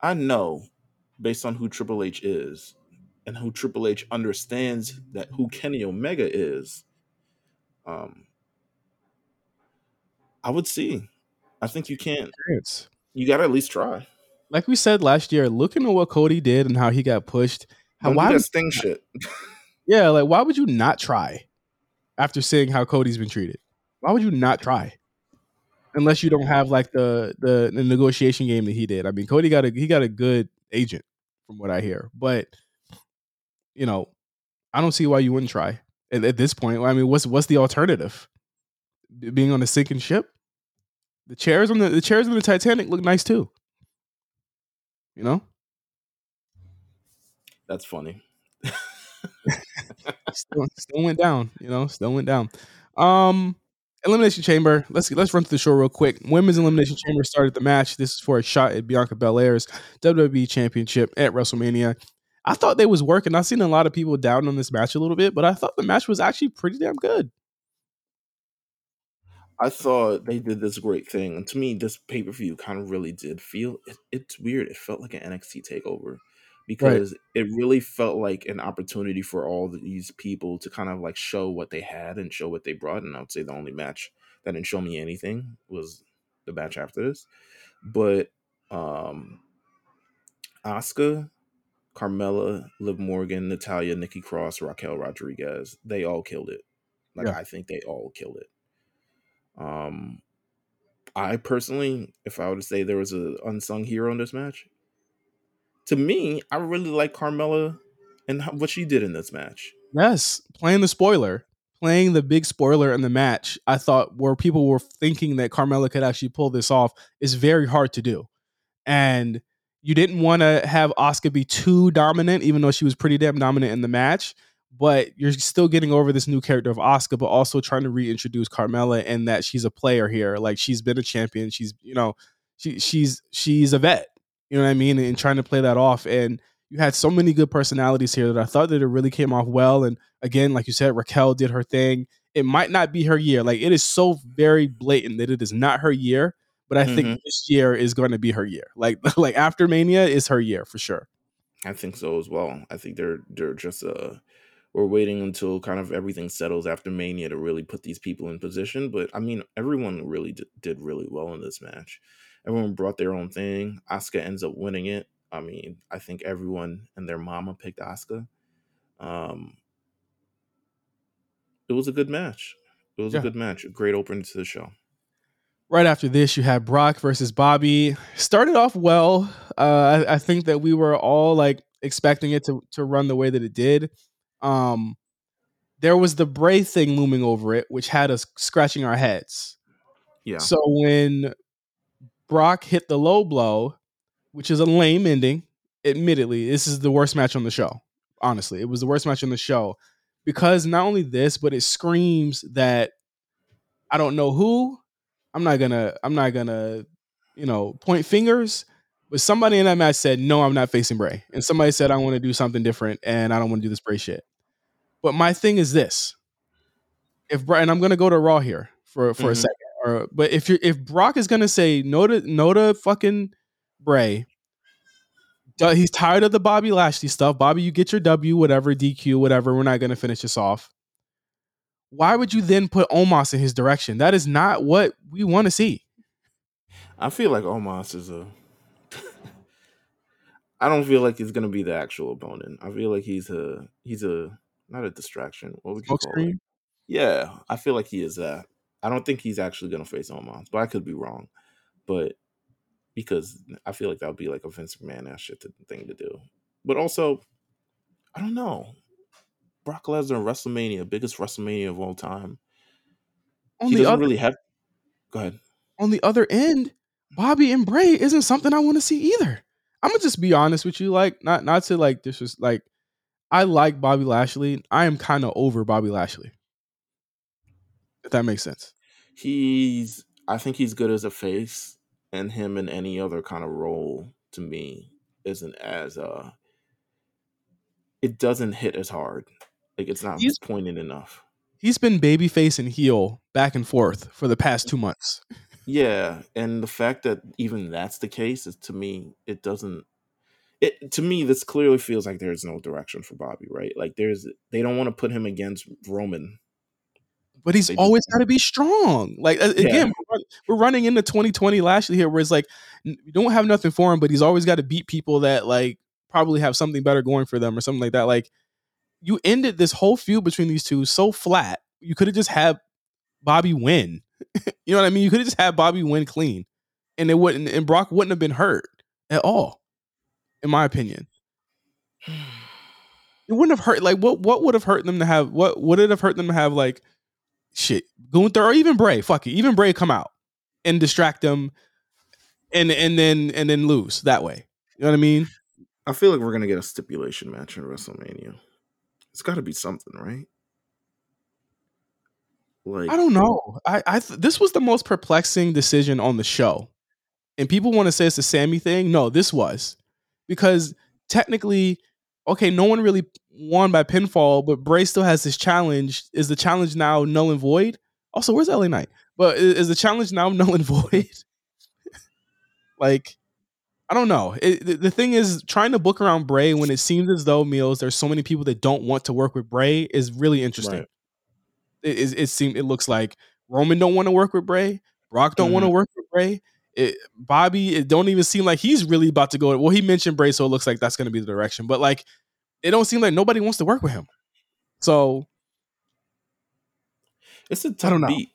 I know based on who Triple H is and who Triple H understands that who Kenny Omega is, um, I would see. I think you can't. You got to at least try. Like we said last year, looking at what Cody did and how he got pushed, how why do sting shit. yeah, like why would you not try after seeing how Cody's been treated? Why would you not try? Unless you don't have like the, the the negotiation game that he did. I mean, Cody got a he got a good agent from what I hear, but you know, I don't see why you wouldn't try at, at this point. I mean, what's what's the alternative? Being on a sinking ship. The chairs on the the chairs on the Titanic look nice too. You know, That's funny. still, still went down. You know, still went down. Um, elimination chamber. Let's let's run through the show real quick. Women's elimination chamber started the match. This is for a shot at Bianca Belair's WWE Championship at WrestleMania. I thought they was working. I've seen a lot of people down on this match a little bit, but I thought the match was actually pretty damn good. I thought they did this great thing, and to me, this pay per view kind of really did feel. It, it's weird. It felt like an NXT takeover because it really felt like an opportunity for all these people to kind of like show what they had and show what they brought. And I would say the only match that didn't show me anything was the match after this, but um, Asuka, Carmella, Liv Morgan, Natalya, Nikki Cross, Raquel Rodriguez, they all killed it. Like Yeah. I think they all killed it. Um, I personally, if I were to say there was a unsung hero in this match, to me, I really like Carmella and how, what she did in this match. Yes, playing the spoiler, playing the big spoiler in the match. I thought where people were thinking that Carmella could actually pull this off is very hard to do, and you didn't want to have Asuka be too dominant, even though she was pretty damn dominant in the match. But you're still getting over this new character of Asuka, but also trying to reintroduce Carmella and that she's a player here. Like she's been a champion. She's you know, she she's she's a vet. You know what I mean? And trying to play that off. And you had so many good personalities here that I thought that it really came off well. And again, like you said, Raquel did her thing. It might not be her year. Like it is so very blatant that it is not her year. But I think Mhm. this year is going to be her year. Like like after Mania is her year for sure. I think so as well. I think they're they're just uh we're waiting until kind of everything settles after Mania to really put these people in position. But I mean, everyone really did, did really well in this match. Everyone brought their own thing. Asuka ends up winning it. I mean, I think everyone and their mama picked Asuka. Um, it was a good match. It was Yeah. a good match. A great opening to the show. Right after this, you had Brock versus Bobby. Started off well. Uh, I, I think that we were all like expecting it to to run the way that it did. Um, there was the Bray thing looming over it, which had us scratching our heads. Yeah. So when Brock hit the low blow, which is a lame ending, admittedly, this is the worst match on the show. Honestly, it was the worst match on the show because not only this, but it screams that I don't know who. I'm not gonna. I'm not gonna. You know, point fingers. But somebody in that match said, "No, I'm not facing Bray," and somebody said, "I want to do something different, and I don't want to do this Bray shit." But my thing is this: if Bray, and I'm gonna go to Raw here for for a Mhm. second, or but if you're if Brock is gonna say no to no to fucking Bray, he's tired of the Bobby Lashley stuff. Bobby, you get your W, whatever DQ, whatever. We're not gonna finish this off. Why would you then put Omos in his direction? That is not what we want to see. I feel like Omos is a. I don't feel like he's gonna be the actual opponent. I feel like he's a he's a not a distraction. What would you Smoke call it? Yeah, I feel like he is that. I don't think he's actually gonna face Omos, but I could be wrong. But because I feel like that would be like a Vince McMahon ass shit to, thing to do. But also, I don't know. Brock Lesnar WrestleMania, biggest WrestleMania of all time. On he the doesn't other really have. Go ahead. on the other end, Bobby and Bray isn't something I want to see either. I'm gonna just be honest with you, like not not to like this was like I like Bobby Lashley. I am kind of over Bobby Lashley. If that makes sense. He's. I think he's good as a face, and him in any other kind of role to me isn't as uh. It doesn't hit as hard. Like it's not He's- poignant enough. He's been babyface and heel back and forth for the past two months. Yeah, and the fact that even that's the case is to me it doesn't it to me this clearly feels like there's no direction for Bobby, right? Like there's they don't want to put him against Roman. But he's They always got to be strong. Like Yeah. again, we're running into 2020 Lashley here, where it's like you don't have nothing for him, but he's always got to beat people that like probably have something better going for them or something like that. Like you ended this whole feud between these two so flat. You could have just had Bobby win. you know what I mean? You could have just had Bobby win clean, and it wouldn't. And Brock wouldn't have been hurt at all, in my opinion. It wouldn't have hurt. Like what? What would have hurt them to have? What would it have hurt them to have? Like shit, Gunther or even Bray. Fuck it, even Bray come out and distract them, and and then and then lose that way. You know what I mean? I feel like we're gonna get a stipulation match in WrestleMania. It's got to be something, right? Like I don't know. I I th- this was the most perplexing decision on the show, and people want to say it's a Sami thing. No, this was because technically, okay, no one really won by pinfall, but Bray still has this challenge. Is the challenge now null and void? Also, where's LA Knight? But i- is the challenge now null and void? like, I don't know. It, the, the thing is, trying to book around Bray when it seems as though Meelz there's so many people that don't want to work with Bray is really interesting Right. It it, it seems it looks like Roman don't want to work with Bray. Brock don't want to mm-hmm. work with Bray. It, Bobby, it don't even seem like he's really about to go. Well, he mentioned Bray, so it looks like that's going to be the direction. But like, it don't seem like nobody wants to work with him. So it's a I tough don't know. beat.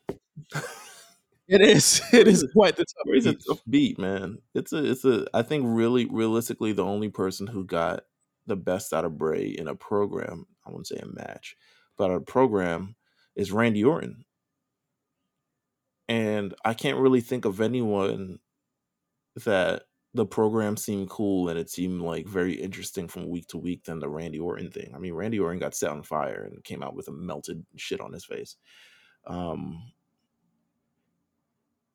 it is. It is quite the tough. A beat. tough beat, man. It's a it's a I think really realistically the only person who got the best out of Bray in a program, I wouldn't say a match, but a program is Randy Orton. And I can't really think of anyone that the program seemed cool and it seemed like very interesting from week to week than the Randy Orton thing. I mean, Randy Orton got set on fire and came out with a melted shit on his face. Um,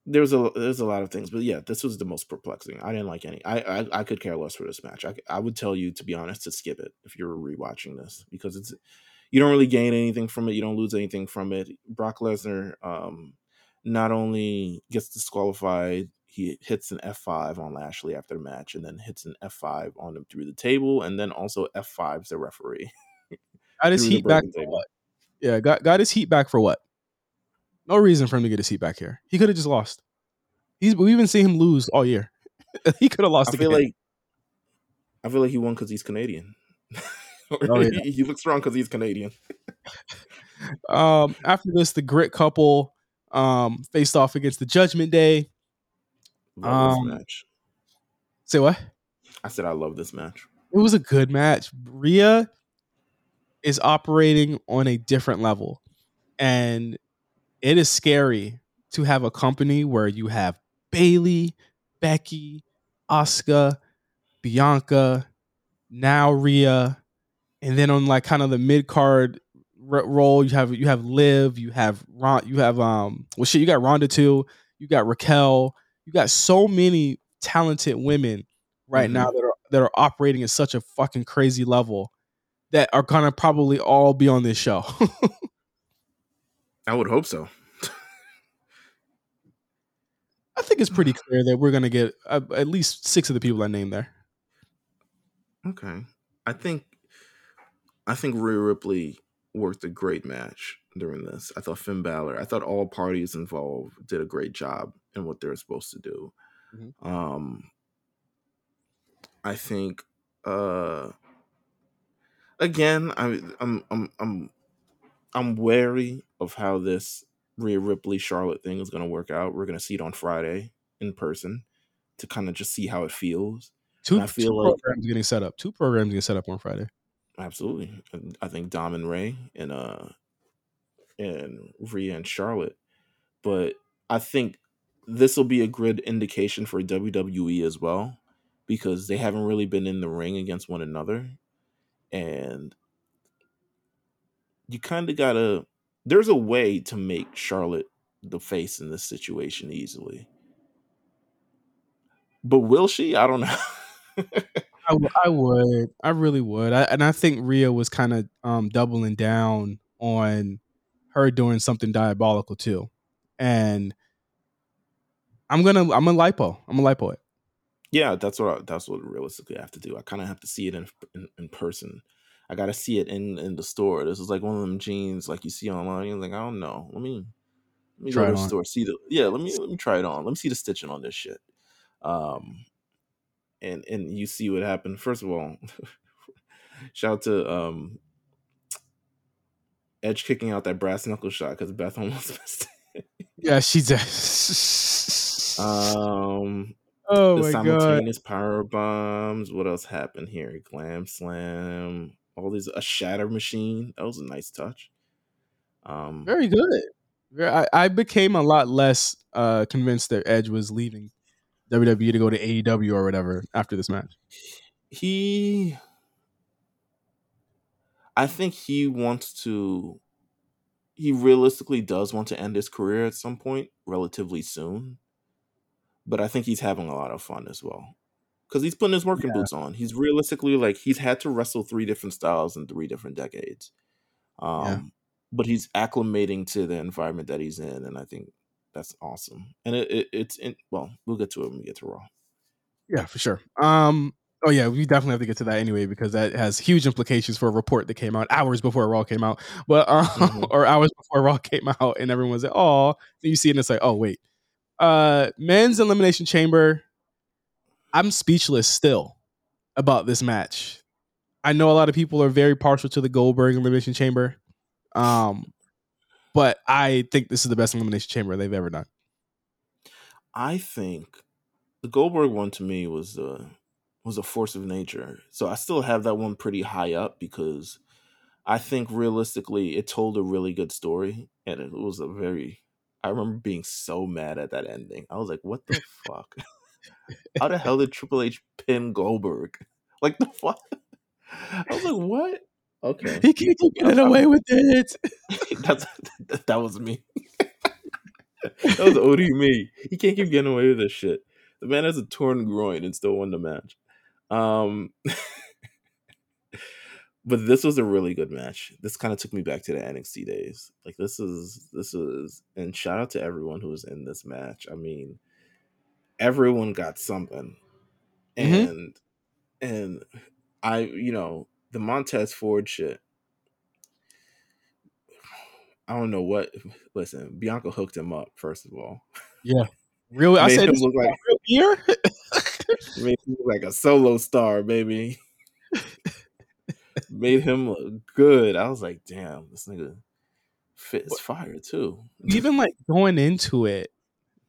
there's a there's a lot of things, but yeah, this was the most perplexing. I didn't like any. I I, I could care less for this match. I, I would tell you to be honest to skip it if you're rewatching this because it's you don't really gain anything from it. You don't lose anything from it. Brock Lesnar um, not only gets disqualified, he hits an F5 on Lashley after the match, and then hits an F5 on him through the table, and then also F5s the referee. Got his heat back broken for what? Yeah, got got his heat back for what? No reason for him to get his heat back here. He could have just lost. He's we've been seeing him lose all year. he could have lost. I feel like I feel like he won because he's Canadian. Oh, yeah. he, he looks strong because he's Canadian. Um, after this, the grit couple um faced off against the Judgment Day. Love Um, this match. Say what? I said I love this match. It was a good match. Rhea is operating on a different level, and it is scary to have a company where you have Bayley, Becky, Asuka, Bianca, now Rhea, and then on like kind of the mid card r- role, you have you have Liv, you have Ron, you have um well shit, you got Ronda too, you got Raquel, you got so many talented women right Mhm. now that are that are operating at such a fucking crazy level that are gonna probably all be on this show. I would hope so. I think it's pretty clear that we're gonna get uh, at least six of the people I named there. Okay. I think I think Rhea Ripley worked a great match during this. I thought Finn Balor, I thought all parties involved did a great job in what they're supposed to do. Mhm. Um I think uh again, I I'm I'm I'm I'm wary of how this Rhea Ripley Charlotte thing is going to work out. We're going to see it on Friday in person. to kind of just see how it feels. Two, And I feel two like- programs getting set up. Two programs getting set up on Friday. Absolutely. I think Dom and Rey and uh and Rhea and Charlotte. But I think this will be a good indication for WWE as well because they haven't really been in the ring against one another. And you kind of got to there's a way to make Charlotte the face in this situation easily. But will she? I don't know. I, w- I would. I really would. I, and I think Rhea was kind of um, doubling down on her doing something diabolical too. And I'm gonna I'm a lipo. I'm a lipo it. Yeah, that's what I, that's what realistically I have to do. I kind of have to see it in, in in person. I got to see it in in the store. This is like one of them jeans like you see online. You're like, I don't know. Let me let me Try go to the on. store. See the yeah. Let me let me try it on. Let me see the stitching on this shit. Um, and and you see what happened. First of all, shout out to um Edge kicking out that brass knuckle shot because Beth almost missed. it. Yeah, she's a. Um, oh the my god! simultaneous power bombs. What else happened here? Glam slam. All these a shatter machine. That was a nice touch. Um, Very good. I, I became a lot less uh, convinced that Edge was leaving WWE to go to AEW or whatever after this match. he, I think he wants to. He realistically does want to end his career at some point, relatively soon. But I think he's having a lot of fun as well, because he's putting his working boots on. He's realistically like he's had to wrestle three different styles in three different decades. Um, Yeah. but he's acclimating to the environment that he's in, and I think that's awesome. And it, it it's in well, we'll get to it when we get to Raw. Yeah, for sure. Um. Oh yeah, we definitely have to get to that anyway because that has huge implications for a report that came out hours before Raw came out, but uh, Mhm. or hours before Raw came out, and everyone was like, "Oh," then you see it and it's like, "Oh wait." Uh, men's elimination chamber. I'm speechless still about this match. I know a lot of people are very partial to the Goldberg elimination chamber, um, but I think this is the best elimination chamber they've ever done. I think the Goldberg one to me was uh was a force of nature. So I still have that one pretty high up because I think realistically it told a really good story and it was a very I remember being so mad at that ending. I was like, what the fuck? How the hell did Triple H pin Goldberg? Like the fuck? I was like, what? Okay. He can't keep getting away with it. That's that was me. that was OD me. He can't keep getting away with this shit. The man has a torn groin and still won the match. Um, but this was a really good match. This kind of took me back to the NXT days. Like this is this is and shout out to everyone who was in this match. I mean, everyone got something, Mhm. and and I you know the Montez Ford shit. I don't know what. Listen, Bianca hooked him up. First of all, Yeah, real. I said him look like- a real year. made him look like a solo star, baby. Made him look good. I was like, damn, this nigga fit is fire too. Even like going into it,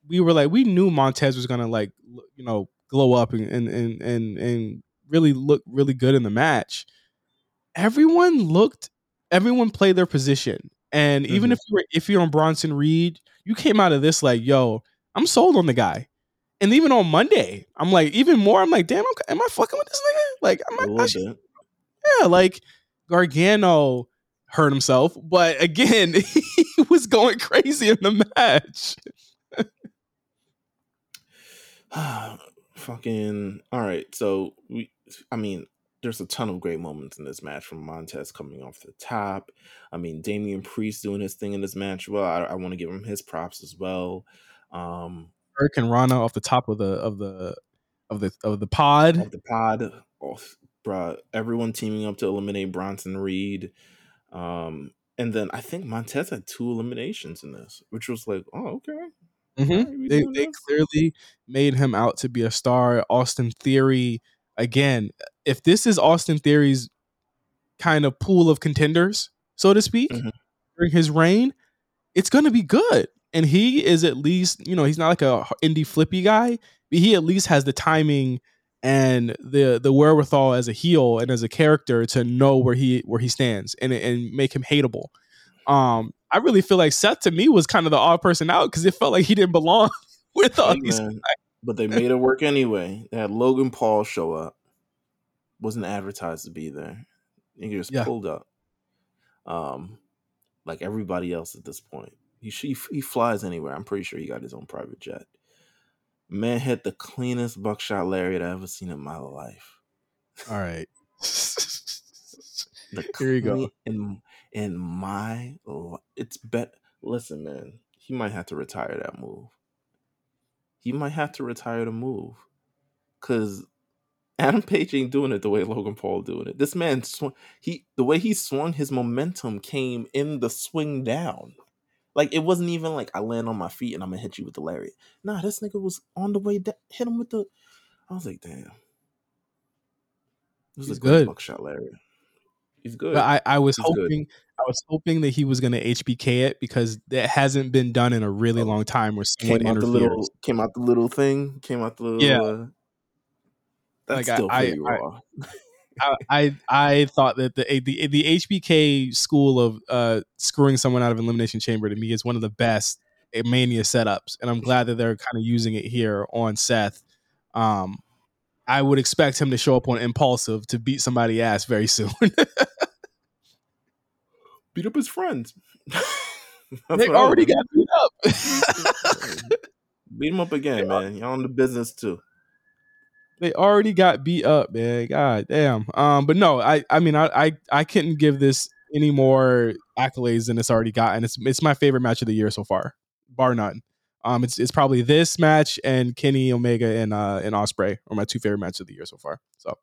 we were like, we knew Montez was gonna like, you know, glow up and and and and, and really look really good in the match. Everyone looked. Everyone played their position, and even Mhm. if you were if you're on Bronson Reed, you came out of this like, yo, I'm sold on the guy. And even on Monday, I'm like, even more. I'm like, damn, I'm, am I fucking with this nigga? Like, A am I, I little should yeah, like Gargano hurt himself, but again, he was going crazy in the match. Fucking all right. So we, I mean, there's a ton of great moments in this match from Montez coming off the top. I mean, Damian Priest doing his thing in this match. Well, I, I want to give him his props as well. Um, Hurricanrana off the top of the of the of the of the pod. of the pod, oh, bruh, everyone teaming up to eliminate Bronson Reed. Um, and then I think Montez had two eliminations in this, which was like, oh, okay. Mhm. They they this. clearly made him out to be a star. Austin Theory again. If this is Austin Theory's kind of pool of contenders, so to speak, Mhm. during his reign, it's going to be good. And he is at least, you know, he's not like a indie flippy guy. but he at least has the timing and the the wherewithal as a heel and as a character to know where he where he stands and and make him hateable. Um, I really feel like Seth to me was kind of the odd person out because it felt like he didn't belong with all these. man. But they made it work anyway. They had Logan Paul show up. Wasn't advertised to be there. He just Yeah. pulled up. Um, like everybody else at this point. He he, he flies anywhere. I'm pretty sure he got his own private jet. Man hit the cleanest buckshot lariat I've ever seen in my life. All right. Here you go. In in my it's bet. Listen, man, he might have to retire that move. He might have to retire to move, cause Adam Page ain't doing it the way Logan Paul doing it. This man swung. He the way he swung, his momentum came in the swing down. Like it wasn't even like I land on my feet and I'm gonna hit you with the lariat. Nah, this nigga was on the way down. Hit him with the. I was like, damn. This is a good good. buckshot lariat. He's good. But I, I was He's good. hoping I was hoping that he was going to HBK it because that hasn't been done in a really long time where someone came out the little came out the little thing came out the little Yeah. uh, that's Like, still I- pretty I- raw I, I I thought that the the the HBK school of uh, screwing someone out of elimination chamber to me is one of the best mania setups, and I'm glad that they're kind of using it here on Seth. Um, I would expect him to show up on Impaulsive to beat somebody ass very soon. Beat up his friends they already got beat up. beat him up again man y'all in the business too they already got beat up, man. God damn. Um, but no, I I mean I I, I couldn't give this any more accolades than it's already gotten. It's it's my favorite match of the year so far, bar none. Um, it's it's probably this match and Kenny Omega and uh and Ospreay are my two favorite matches of the year so far. So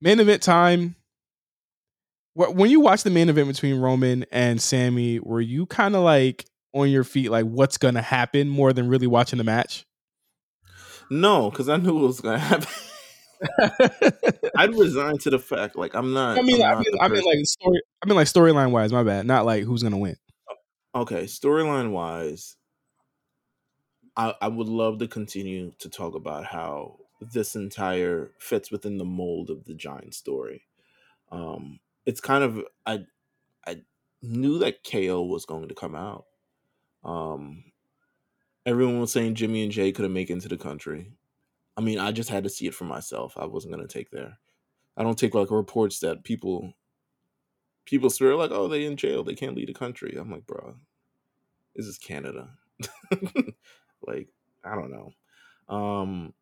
main event time. Wh- When you watch the main event between Roman and Sami, were you kind of like on your feet, like what's gonna happen, more than really watching the match? no because i knew it was gonna happen i'd resign to the fact like i'm not I mean, I mean, I mean, like story. I mean, like storyline wise, my bad. Not like who's gonna win. okay storyline wise I, I would love to continue to talk about how this entire fits within the mold of the giant story um it's kind of i i knew that ko was going to come out. Um everyone was saying jimmy and Jey couldn't make it into the country. I mean i just had to see it for myself. I wasn't to take there i don't take like reports that people people swear like oh they in jail. They can't leave the country. I'm like bro this is canada. Like i don't know. Um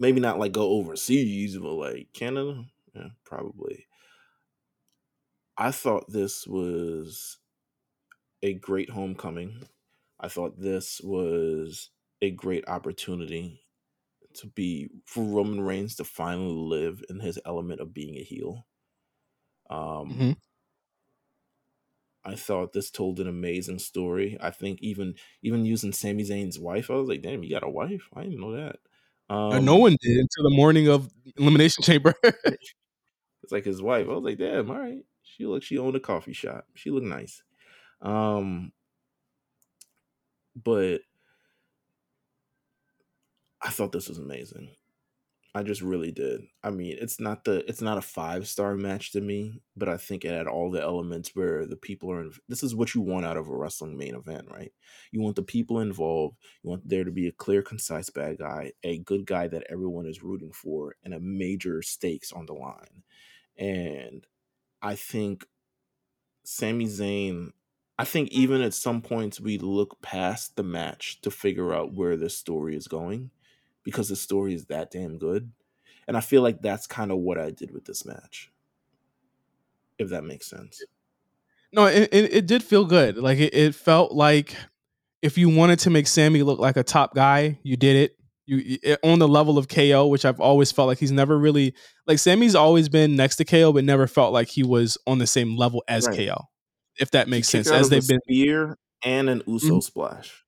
maybe not like go overseas but like canada? Yeah probably i thought this was a great homecoming i thought this was a great opportunity to be for roman reigns to finally live in his element of being a heel um Mhm. I thought this told an amazing story. I think even even using Sami Zayn's wife, I was like, "Damn, you got a wife? I didn't know that." Um, no one did until the morning of elimination chamber. It's like his wife. I was like, "Damn, all right." She looked. She owned a coffee shop. She looked nice. Um, but I thought this was amazing. I just really did. I mean, it's not the it's not a five star match to me, but I think it had all the elements where the people are. In, this is what you want out of a wrestling main event, right? You want the people involved. You want there to be a clear, concise bad guy, a good guy that everyone is rooting for, and a major stakes on the line. And I think Sami Zayn. I think even at some points we look past the match to figure out where this story is going because the story is that damn good. And I feel like that's kind of what I did with this match. If that makes sense. no, it, it, it did feel good. Like it, it felt like if you wanted to make Sami look like a top guy, you did it. You on the level of KO, which I've always felt like he's never really like Sami's always been next to KO, but never felt like he was on the same level as Right. KO. If that makes sense, as they've been spear and an Uso Mhm. splash.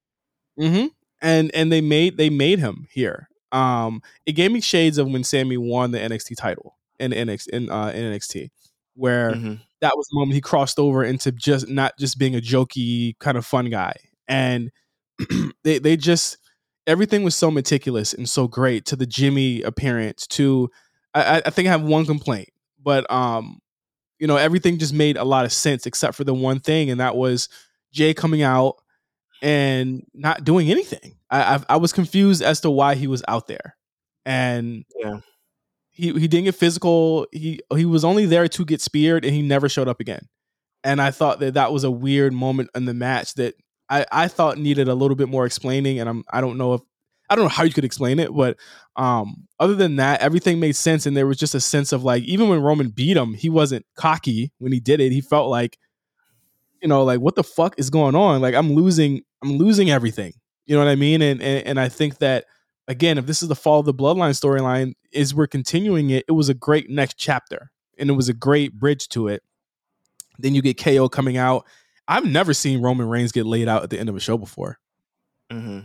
hmm And and they made they made him here. Um, it gave me shades of when Sammy won the NXT title in NXT in, uh, in NXT, where Mhm. that was the moment he crossed over into just not just being a jokey kind of fun guy. And they they just everything was so meticulous and so great to the Jimmy appearance. To I, I think I have one complaint, but um, you know, everything just made a lot of sense except for the one thing, and that was Jey coming out and not doing anything. I I, I was confused as to why he was out there, and Yeah. he he didn't get physical. He he was only there to get speared, and he never showed up again. And I thought that that was a weird moment in the match that I I thought needed a little bit more explaining. And I'm I don't know if I don't know how you could explain it, but um, other than that, everything made sense, and there was just a sense of like even when Roman beat him, he wasn't cocky when he did it. He felt like you know like what the fuck is going on? Like I'm losing I'm losing everything. You know what I mean? And and, and I think that again, if this is the fall of the bloodline storyline, is we're continuing it. It was a great next chapter, and it was a great bridge to it. Then you get KO coming out. I've never seen Roman Reigns get laid out at the end of a show before. hmm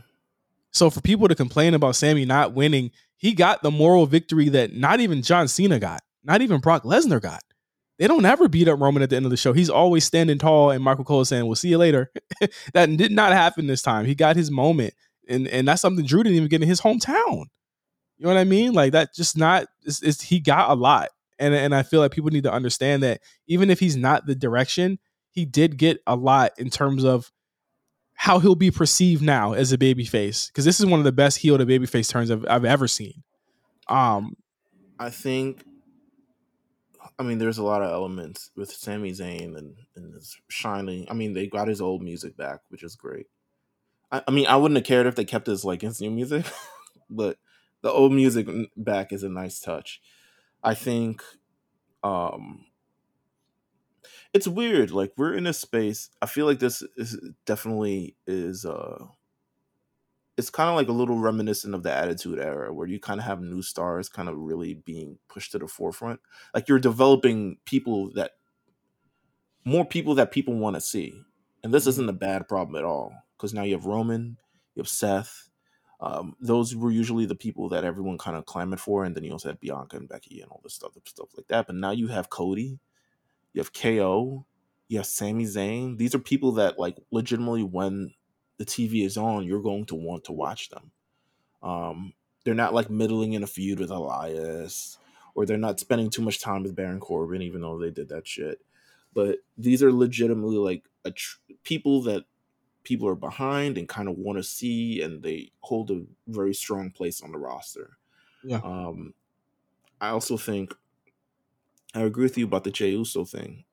So for people to complain about Sami not winning, he got the moral victory that not even John Cena got, not even Brock Lesnar got. They don't ever beat up Roman at the end of the show. He's always standing tall, and Michael Cole is saying, "We'll see you later." that did not happen this time. He got his moment, and and that's something Drew didn't even get in his hometown. You know what I mean? Like that, just not. It's, it's, he got a lot, and and I feel like people need to understand that even if he's not the direction, he did get a lot in terms of how he'll be perceived now as a baby face because this is one of the best heel to baby face turns I've, I've ever seen. Um, I think. I mean, there's a lot of elements with Sami Zayn and and his shining. I mean, they got his old music back, which is great. I, I mean, I wouldn't have cared if they kept his like his new music, but the old music back is a nice touch. I think um it's weird like we're in a space i feel like this is definitely is uh it's kind of like a little reminiscent of the attitude era where you kind of have new stars kind of really being pushed to the forefront. Like you're developing people that more people that people want to see and this isn't a bad problem at all because now you have roman you have seth um, those were usually the people that everyone kind of clamored for and then you also had bianca and becky and all this stuff stuff like that but now you have cody you have KO, you have Sami Zayn. These are people that like legitimately when the TV is on, you're going to want to watch them. Um, they're not like middling in a feud with Elias, or they're not spending too much time with Baron Corbin, even though they did that shit. But these are legitimately like a tr- people that people are behind and kind of want to see, and they hold a very strong place on the roster. Yeah. Um, I also think I agree with you about the Jey Uso thing.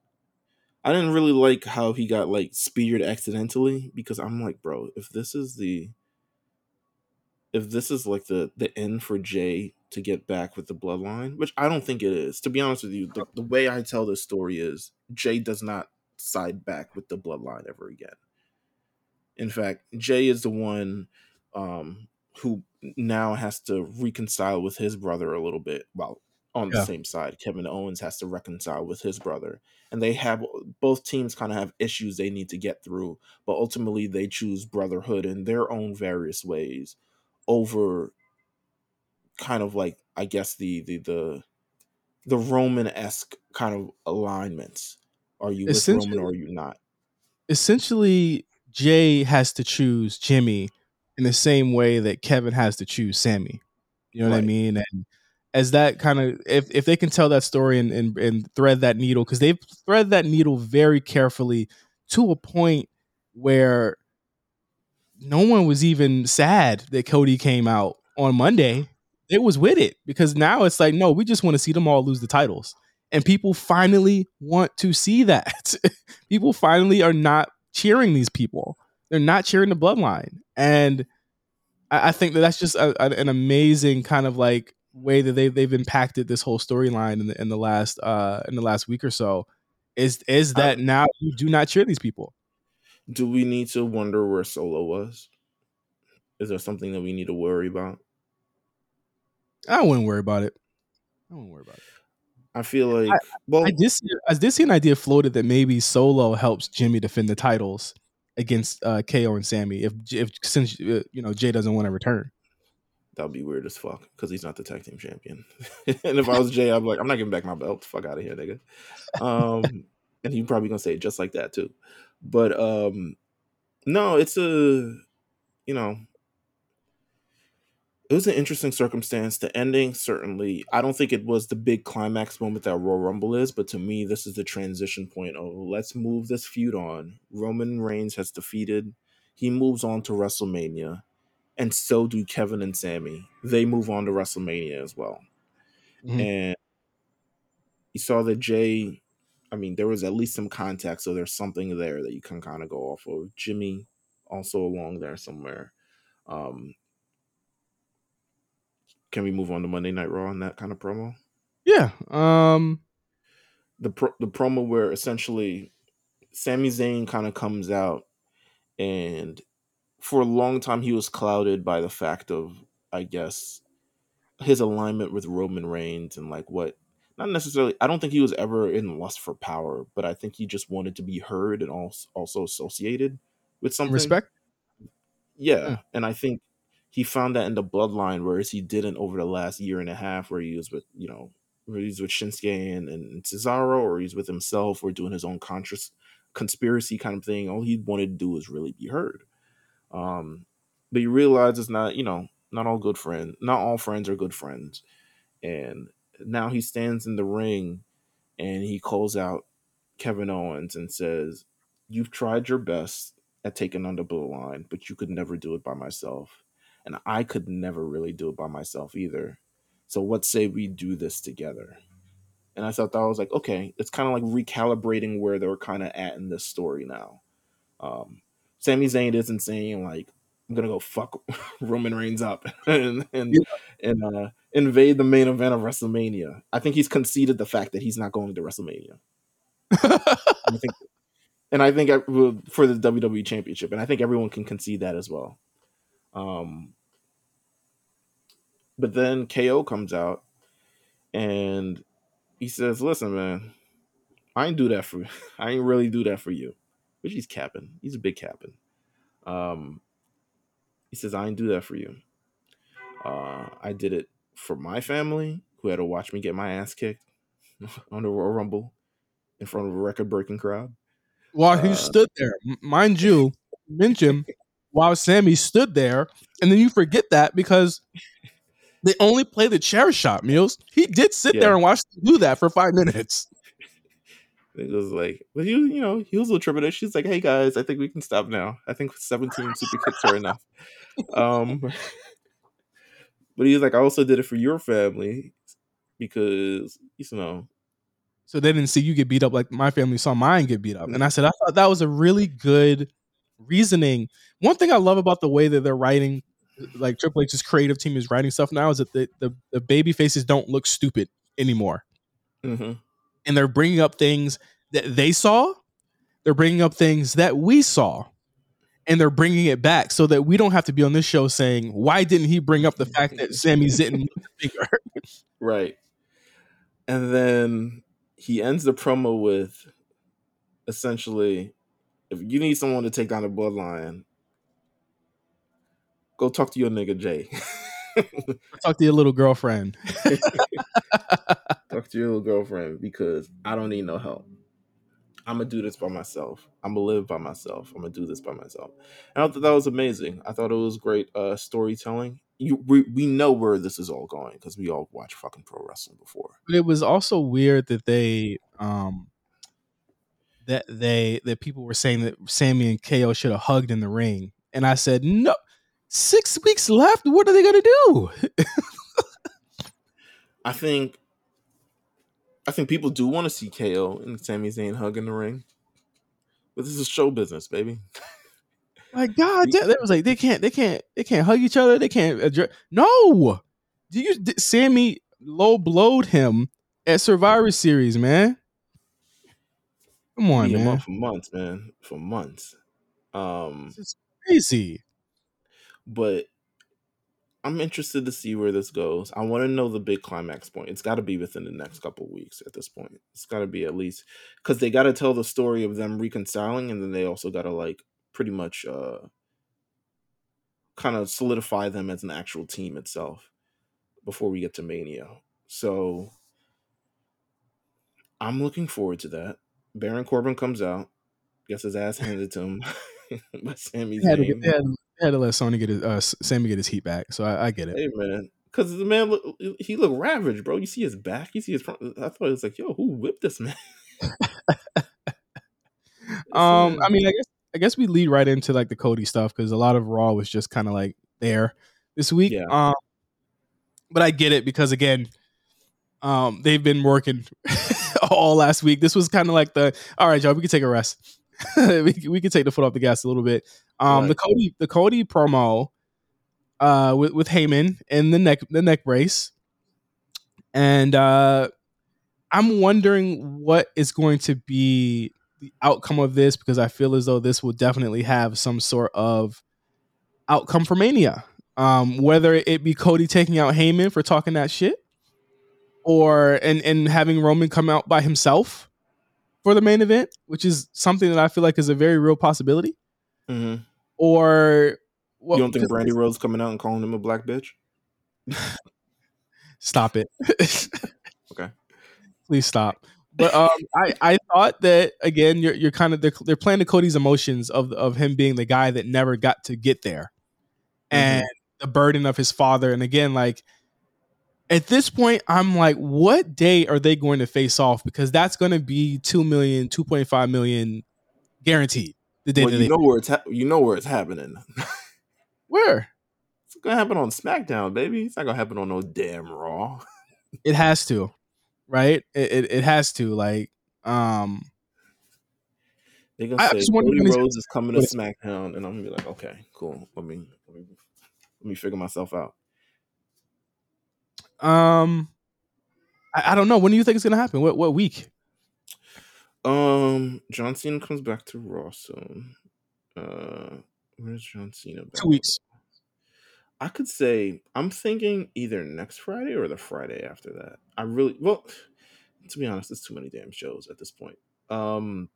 I didn't really like how he got like speared accidentally because I'm like, bro, if this is the if this is like the the end for Jey to get back with the bloodline, which I don't think it is. To be honest with you, the, the way I tell this story is Jey does not side back with the bloodline ever again. In fact, Jey is the one um, who now has to reconcile with his brother a little bit. Well, on the Yeah. same side, Kevin Owens has to reconcile with his brother, and they have uh, both teams kind of have issues they need to get through. But ultimately, they choose brotherhood in their own various ways over kind of like I guess the the the the Roman esque kind of alignments. Are you with Roman or are you not? essentially, Jey has to choose Jimmy in the same way that Kevin has to choose Sami. You know what I mean? And as that kind of if if they can tell that story and and, and thread that needle because they've thread that needle very carefully to a point where no one was even sad that Cody came out on Monday. It was with it because now it's like, no, we just want to see them all lose the titles. And people finally want to see that. people finally are not cheering these people. They're not cheering the bloodline. And I, I think that that's just a, a- an amazing kind of like way that they've they've impacted this whole storyline in the in the last uh in the last week or so. Is is that now you do not cheer these people? Do we need to wonder where Solo was? Is there something that we need to worry about? I wouldn't worry about it. I wouldn't worry about it. I feel like well, I did see, I did see an idea floated that maybe Solo helps Jimmy defend the titles against uh, KO and Sami if if since uh, you know Jey doesn't want to return. That would be weird as fuck because he's not the tag team champion. and if I was Jey, I'd be like, I'm not giving back my belt. Fuck out of here, nigga. Um, and he's probably gonna say it just like that too. But um, no, it's a you know, it was an interesting circumstance. The ending certainly, I don't think it was the big climax moment that Royal Rumble is, but to me, this is the transition point. Oh, let's move this feud on. Roman Reigns has defeated. He moves on to WrestleMania, and so do Kevin and Sami. They move on to WrestleMania as well. Mhm. And you saw that Jey, I mean, there was at least some contact, so there's something there that you can kind of go off of. Jimmy also along there somewhere. Um, can we move on to Monday Night Raw on that kind of promo? Yeah. Um. The pro- the promo where essentially Sami Zayn kind of comes out, and for a long time he was clouded by the fact of, I guess, his alignment with Roman Reigns and like what. Not necessarily. I don't think he was ever in lust for power, but I think he just wanted to be heard and also also associated with something. Respect. Yeah, Yeah. and I think he found that in the bloodline, whereas he didn't over the last year and a half, where he was with you know, where he's with Shinsuke and, and Cesaro, or he's with himself, or doing his own conscious conspiracy kind of thing. All he wanted to do was really be heard. Um, but you realize it's not, you know, not all good friends. Not all friends are good friends, and now he stands in the ring, and he calls out Kevin Owens and says, "You've tried your best at taking on the bloodline, but you could never do it by myself." and I could never really do it by myself either. So what say we do this together? And I thought that was like, okay, it's kind of like recalibrating where they're kind of at in this story now. Um, Sami Zayn isn't saying like, I'm gonna go fuck Roman Reigns up and and and uh, invade the main event of WrestleMania. I think he's conceded the fact that he's not going to WrestleMania. I think, and I think I, for the WWE Championship, and I think everyone can concede that as well. Um, but then KO comes out and he says, "Listen, man, I ain't do that for I ain't really do that for you." Which he's capping. He's a big capping. Um, he says, "I didn't do that for you. Uh, I did it for my family, who had to watch me get my ass kicked on the Royal Rumble in front of a record-breaking crowd." While he Uh, stood there, mind you, mention while Sami stood there, and then you forget that because they only play the chair shot meals. He did sit there and watch them do that for five minutes. It was like, but you, you know, he was a little trepidatious. She's like, "Hey guys, I think we can stop now. I think 17 super kicks are enough." Um, but he was like, "I also did it for your family because you know, So they didn't see you get beat up like my family saw mine get beat up. And I said, I thought that was a really good reasoning. One thing I love about the way that they're writing, like Triple H's creative team is writing stuff now, is that the, the, the baby faces don't look stupid anymore. mhm. And they're bringing up things that they saw, they're bringing up things that we saw. And they're bringing it back so that we don't have to be on this show saying, why didn't he bring up the fact that Sami looked bigger? right." And then he ends the promo with essentially, "If you need someone to take down the bloodline, go talk to your nigga Jey." Talk to your little girlfriend. talk to your little girlfriend because I don't need no help. I'm gonna do this by myself. I'm gonna live by myself. I'm gonna do this by myself. And I thought that was amazing. I thought it was great uh, storytelling. You, we, we know where this is all going because we all watch fucking pro wrestling before. but it was also weird that they um that they that people were saying that Sami and KO should have hugged in the ring. And I said, No, six weeks left. What are they gonna do? I think, I think people do want to see KO and Sami Zayn hug in the ring, but this is show business, baby. Like God damn, they was like they can't they can't they can't hug each other. They can't address. No, do you did Sami low blowed him at Survivor Series, man? Come on, man, for months, man, for months. Um, it's crazy. But I'm interested to see where this goes. I want to know the big climax point. It's got to be within the next couple weeks at this point. It's got to be at least because they got to tell the story of them reconciling, and then they also got to like pretty much uh kind of solidify them as an actual team itself before we get to Mania. So I'm looking forward to that. Baron Corbin comes out, gets his ass handed to him by Sami Zayn. Had, to let Sony get his uh, Sami get his heat back. So I, I get it. Hey man, because the man look he looked ravaged, bro. You see his back, you see his front. I thought it was like, yo, who whipped this man? Um, I mean, I guess I guess we lead right into like the Cody stuff because a lot of Raw was just kind of like there this week. Yeah. Um, but I get it because again, um, they've been working all last week. This was kind of like the all right, y'all, we can take a rest. we we can take the foot off the gas a little bit. Um, the Cody the Cody promo, uh, with with Heyman and the neck the neck brace, and uh, I'm wondering what is going to be the outcome of this because I feel as though this will definitely have some sort of outcome for Mania. Um, whether it be Cody taking out Heyman for talking that shit, or and and having Roman come out by himself for the main event, which is something that I feel like is a very real possibility. Mhm. Or well, you don't think Brandi Rhodes coming out and calling him a black bitch? stop it. Okay. Please stop. But um, I, I thought that again, you're you're kind of they're, they're playing to Cody's emotions of of him being the guy that never got to get there, and the burden of his father. And again, like at this point, I'm like, what day are they going to face off? Because that's going to be 2 million, 2.5 million guaranteed. The day Well, you know where it's ha- you know where it's happening. where it's gonna happen on SmackDown, baby. It's not gonna happen on no damn Raw. it has to, right? It, it, it has to. Like, um, They're gonna I say just Cody Rhodes is coming to SmackDown, and I'm gonna be like, okay, cool. Let me let me let me figure myself out. um, I, I don't know. When do you think it's going to happen? What what week? Um, John Cena comes back to Raw soon. Uh, where's John Cena? Back? Two weeks. I could say I'm thinking either next Friday or the Friday after that. I really well, to be honest, it's too many damn shows at this point. Um,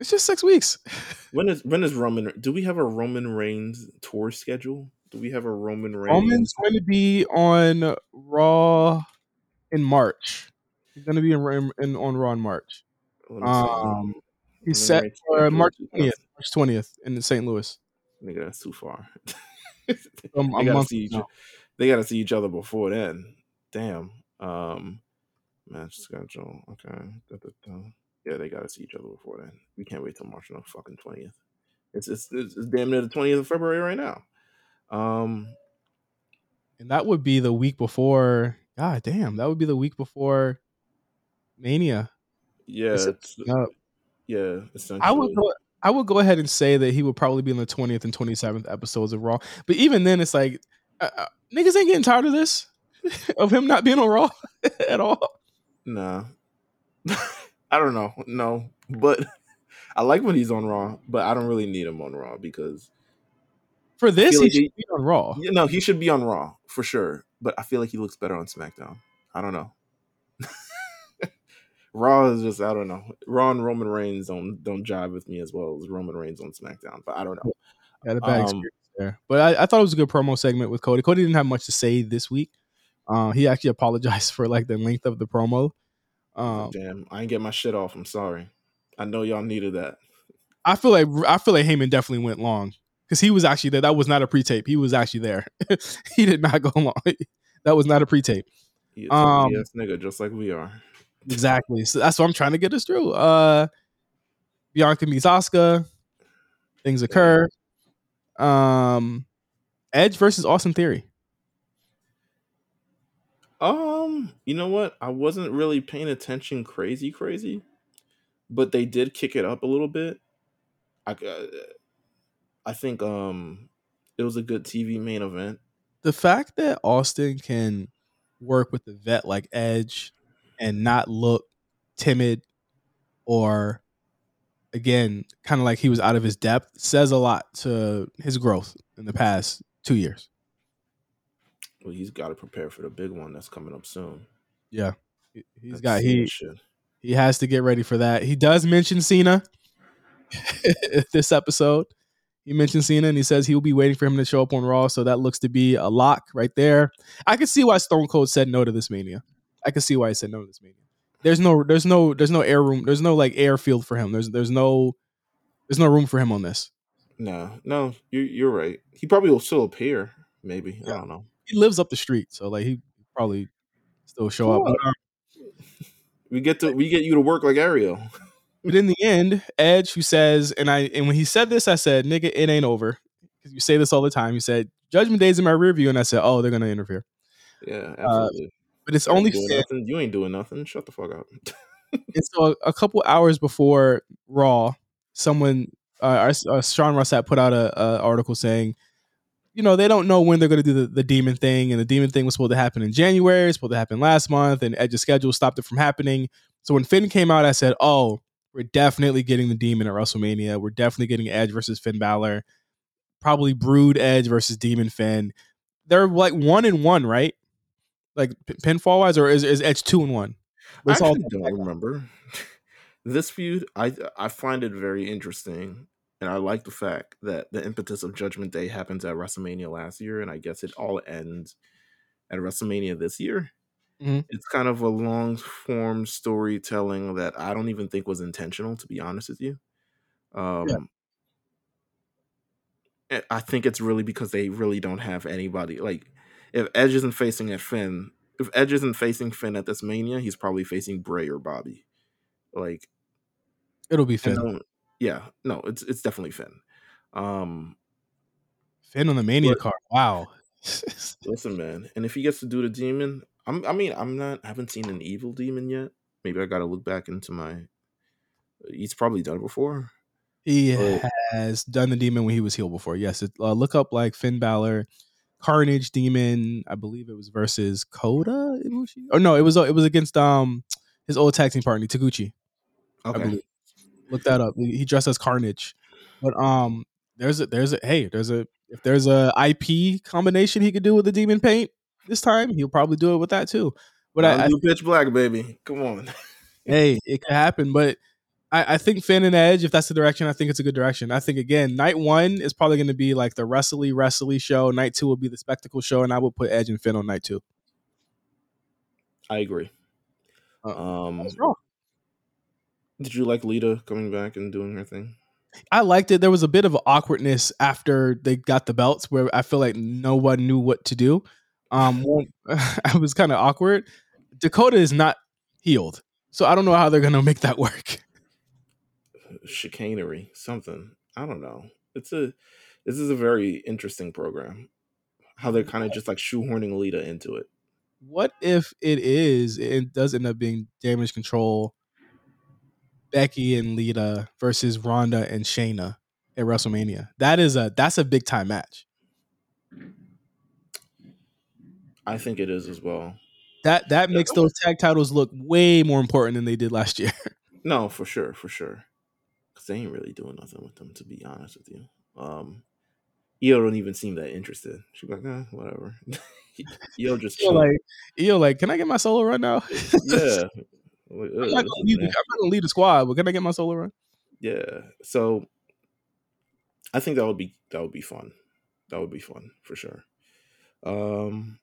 It's just six weeks. when is when is Roman? Do we have a Roman Reigns tour schedule? Do we have a Roman Reigns? Roman's going to be on Raw in March. He's going to be in, in on Raw in March. Let me see. Um, he's set for March twentieth. March twentieth in St. Louis. Nigga, that's too far. Um, they gotta see each, now. they gotta see each other before then. Damn. Um match schedule. Okay. Yeah, they gotta see each other before then. We can't wait till March no fucking twentieth. It's, it's it's it's damn near the twentieth of February right now. Um and that would be the week before. God damn, that would be the week before Mania. Yeah, It's- it's, Uh, yeah, essentially. I would go. I would go ahead and say that he would probably be in the twentieth and twenty seventh episodes of Raw. But even then, it's like uh, uh, niggas ain't getting tired of this, of him not being on Raw at all. Nah. I don't know. No. But I like when he's on Raw, but I don't really need him on Raw because For this, feel he like he- should be on Raw. You know, he should be on Raw for sure, but I feel like he looks better on SmackDown. I don't know. Raw is just I don't know. Raw and Roman Reigns don't don't jive with me as well as Roman Reigns on SmackDown, but I don't know. Had a bad Um, experience there, but I, I thought it was a good promo segment with Cody. Cody didn't have much to say this week. Uh, he actually apologized for like the length of the promo. Um, Damn, I ain't get my shit off. I'm sorry. I know y'all needed that. I feel like I feel like Heyman definitely went long because he was actually there. That was not a pre-tape. He was actually there. he did not go long. that was not a pre-tape. He Um, yes nigga, just like we are. Exactly. So that's what I'm trying to get us through. Uh, Bianca meets Asuka. Things occur. Um, Edge versus Austin Theory. Um, you know what? I wasn't really paying attention crazy, crazy, but they did kick it up a little bit. I, uh, I think um, it was a good TV main event. The fact that Austin can work with the vet like Edge and not look timid or again kind of like he was out of his depth says a lot to his growth in the past two years. Well, he's got to prepare for the big one that's coming up soon. Yeah, He- he's That's got he he has to get ready for that. He does mention Cena this episode. He mentioned Cena and he says he will be waiting for him to show up on Raw. So that looks to be a lock right there. I can see why Stone Cold said no to this mania. I can see why he said no to this mania. There's no there's no there's no air room. There's no like airfield for him. There's there's no there's no room for him on this. No, no, you're you're right. He probably will still appear. Maybe Yeah. I don't know. He lives up the street, so like he probably still show up. Cool. Um, We get to we get you to work like Ariel. but in the end, Edge, who says, and I and when he said this, I said, "Nigga, it ain't over," because you say this all the time. He said, "Judgment Day's in my rear view," and I said, "Oh, they're gonna interfere." Yeah, absolutely. But it's only fair. nothing. You ain't doing nothing. Shut the fuck up. And so a, a couple hours before Raw, someone, uh, uh, uh, Sean Ross Sapp put out a, a article saying, you know, they don't know when they're going to do the, the demon thing, and the demon thing was supposed to happen in January, it's supposed to happen last month, and Edge's schedule stopped it from happening. So when Finn came out, I said, oh, we're definitely getting the demon at WrestleMania. We're definitely getting Edge versus Finn Balor. Probably Brood Edge versus Demon Finn. They're like one and one, right? Like pinfall wise, or is, is Edge two and one? I all- don't remember this feud. I I find it very interesting, and I like the fact that the impetus of Judgment Day happens at WrestleMania last year, and I guess it all ends at WrestleMania this year. Mhm. It's kind of a long form storytelling that I don't even think was intentional, to be honest with you. Um, I- I think it's really because they really don't have anybody like if Edge isn't facing at Finn, if Edge isn't facing Finn at this Mania, he's probably facing Bray or Bobby. Like, It'll be Finn. yeah, no, it's it's definitely Finn. Um, Finn on the Mania But- card. Wow. listen, man, and if he gets to do the demon, I'm, I mean, I'm not, I haven't seen an evil demon yet. Maybe I got to look back into my. He's probably done it before. he Oh. has done the demon when he was healed before. Yes. It, uh, look up like Finn Balor, Carnage Demon. I believe it was versus Kota Ibushi. Or no, it was it was against um his old tag team partner Taguchi. I Okay, believe. Look that up. He dressed as Carnage. But um, there's a there's a hey there's a if there's a IP combination he could do with the demon paint this time, he'll probably do it with that too. But I, I pitch black, baby. Come on. hey, it could happen. But I, I think Finn and Edge, if that's the direction, I think it's a good direction. I think again, night one is probably going to be like the wrestly wrestly show. Night two will be the spectacle show, and I will put Edge and Finn on night two. I agree. Uh, Um, did you like Lita coming back and doing her thing? I liked it. There was a bit of awkwardness after they got the belts, where I feel like no one knew what to do. Um, I was kind of awkward. Dakota is not healed, so I don't know how they're going to make that work. Chicanery, something. I don't know. It's a this is a very interesting program. How they're kind of just like shoehorning Lita into it. what if it is it does end up being damage control becky and lita versus ronda and shayna at wrestlemania that is a that's a big time match I think it is as well. that that makes those tag titles look way more important than they did last year No, for sure, for sure. They ain't really doing nothing with them, to be honest with you. Um Io don't even seem that interested. She's like, eh, whatever. Io just Io like Io like can i get my solo run now yeah. I'm, not gonna lead the. I'm not gonna lead the squad but can i get my solo run Yeah. So I think that would be that would be fun. That would be fun for sure. Um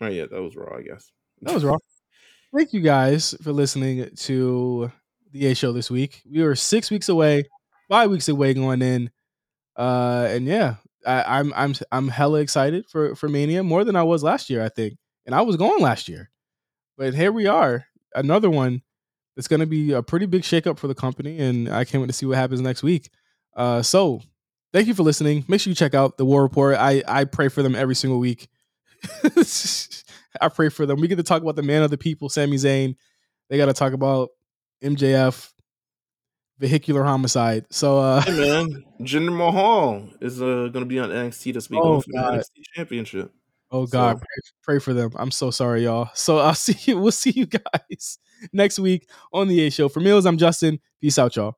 oh yeah, that was raw, I guess. That was raw. Thank you guys for listening to the A show this week. We were six weeks away, five weeks away going in. Uh and yeah, I, I'm I'm I'm hella excited for for Mania more than I was last year, I think. And I was going last year. But here we are. Another one that's gonna be a pretty big shakeup for the company, and I can't wait to see what happens next week. Uh so thank you for listening. Make sure you check out the War Report. I I pray for them every single week. I pray for them. We get to talk about the man of the people, Sami Zayn. They got to talk about MJF, vehicular homicide. So, uh, Hey man, Jinder Mahal is uh, gonna be on NXT this week Oh, for the God. NXT championship. oh God, So- pray, pray for them. I'm so sorry, y'all. So I'll see you. We'll see you guys next week on the A Show. For Meelz, I'm Justin. Peace out, y'all.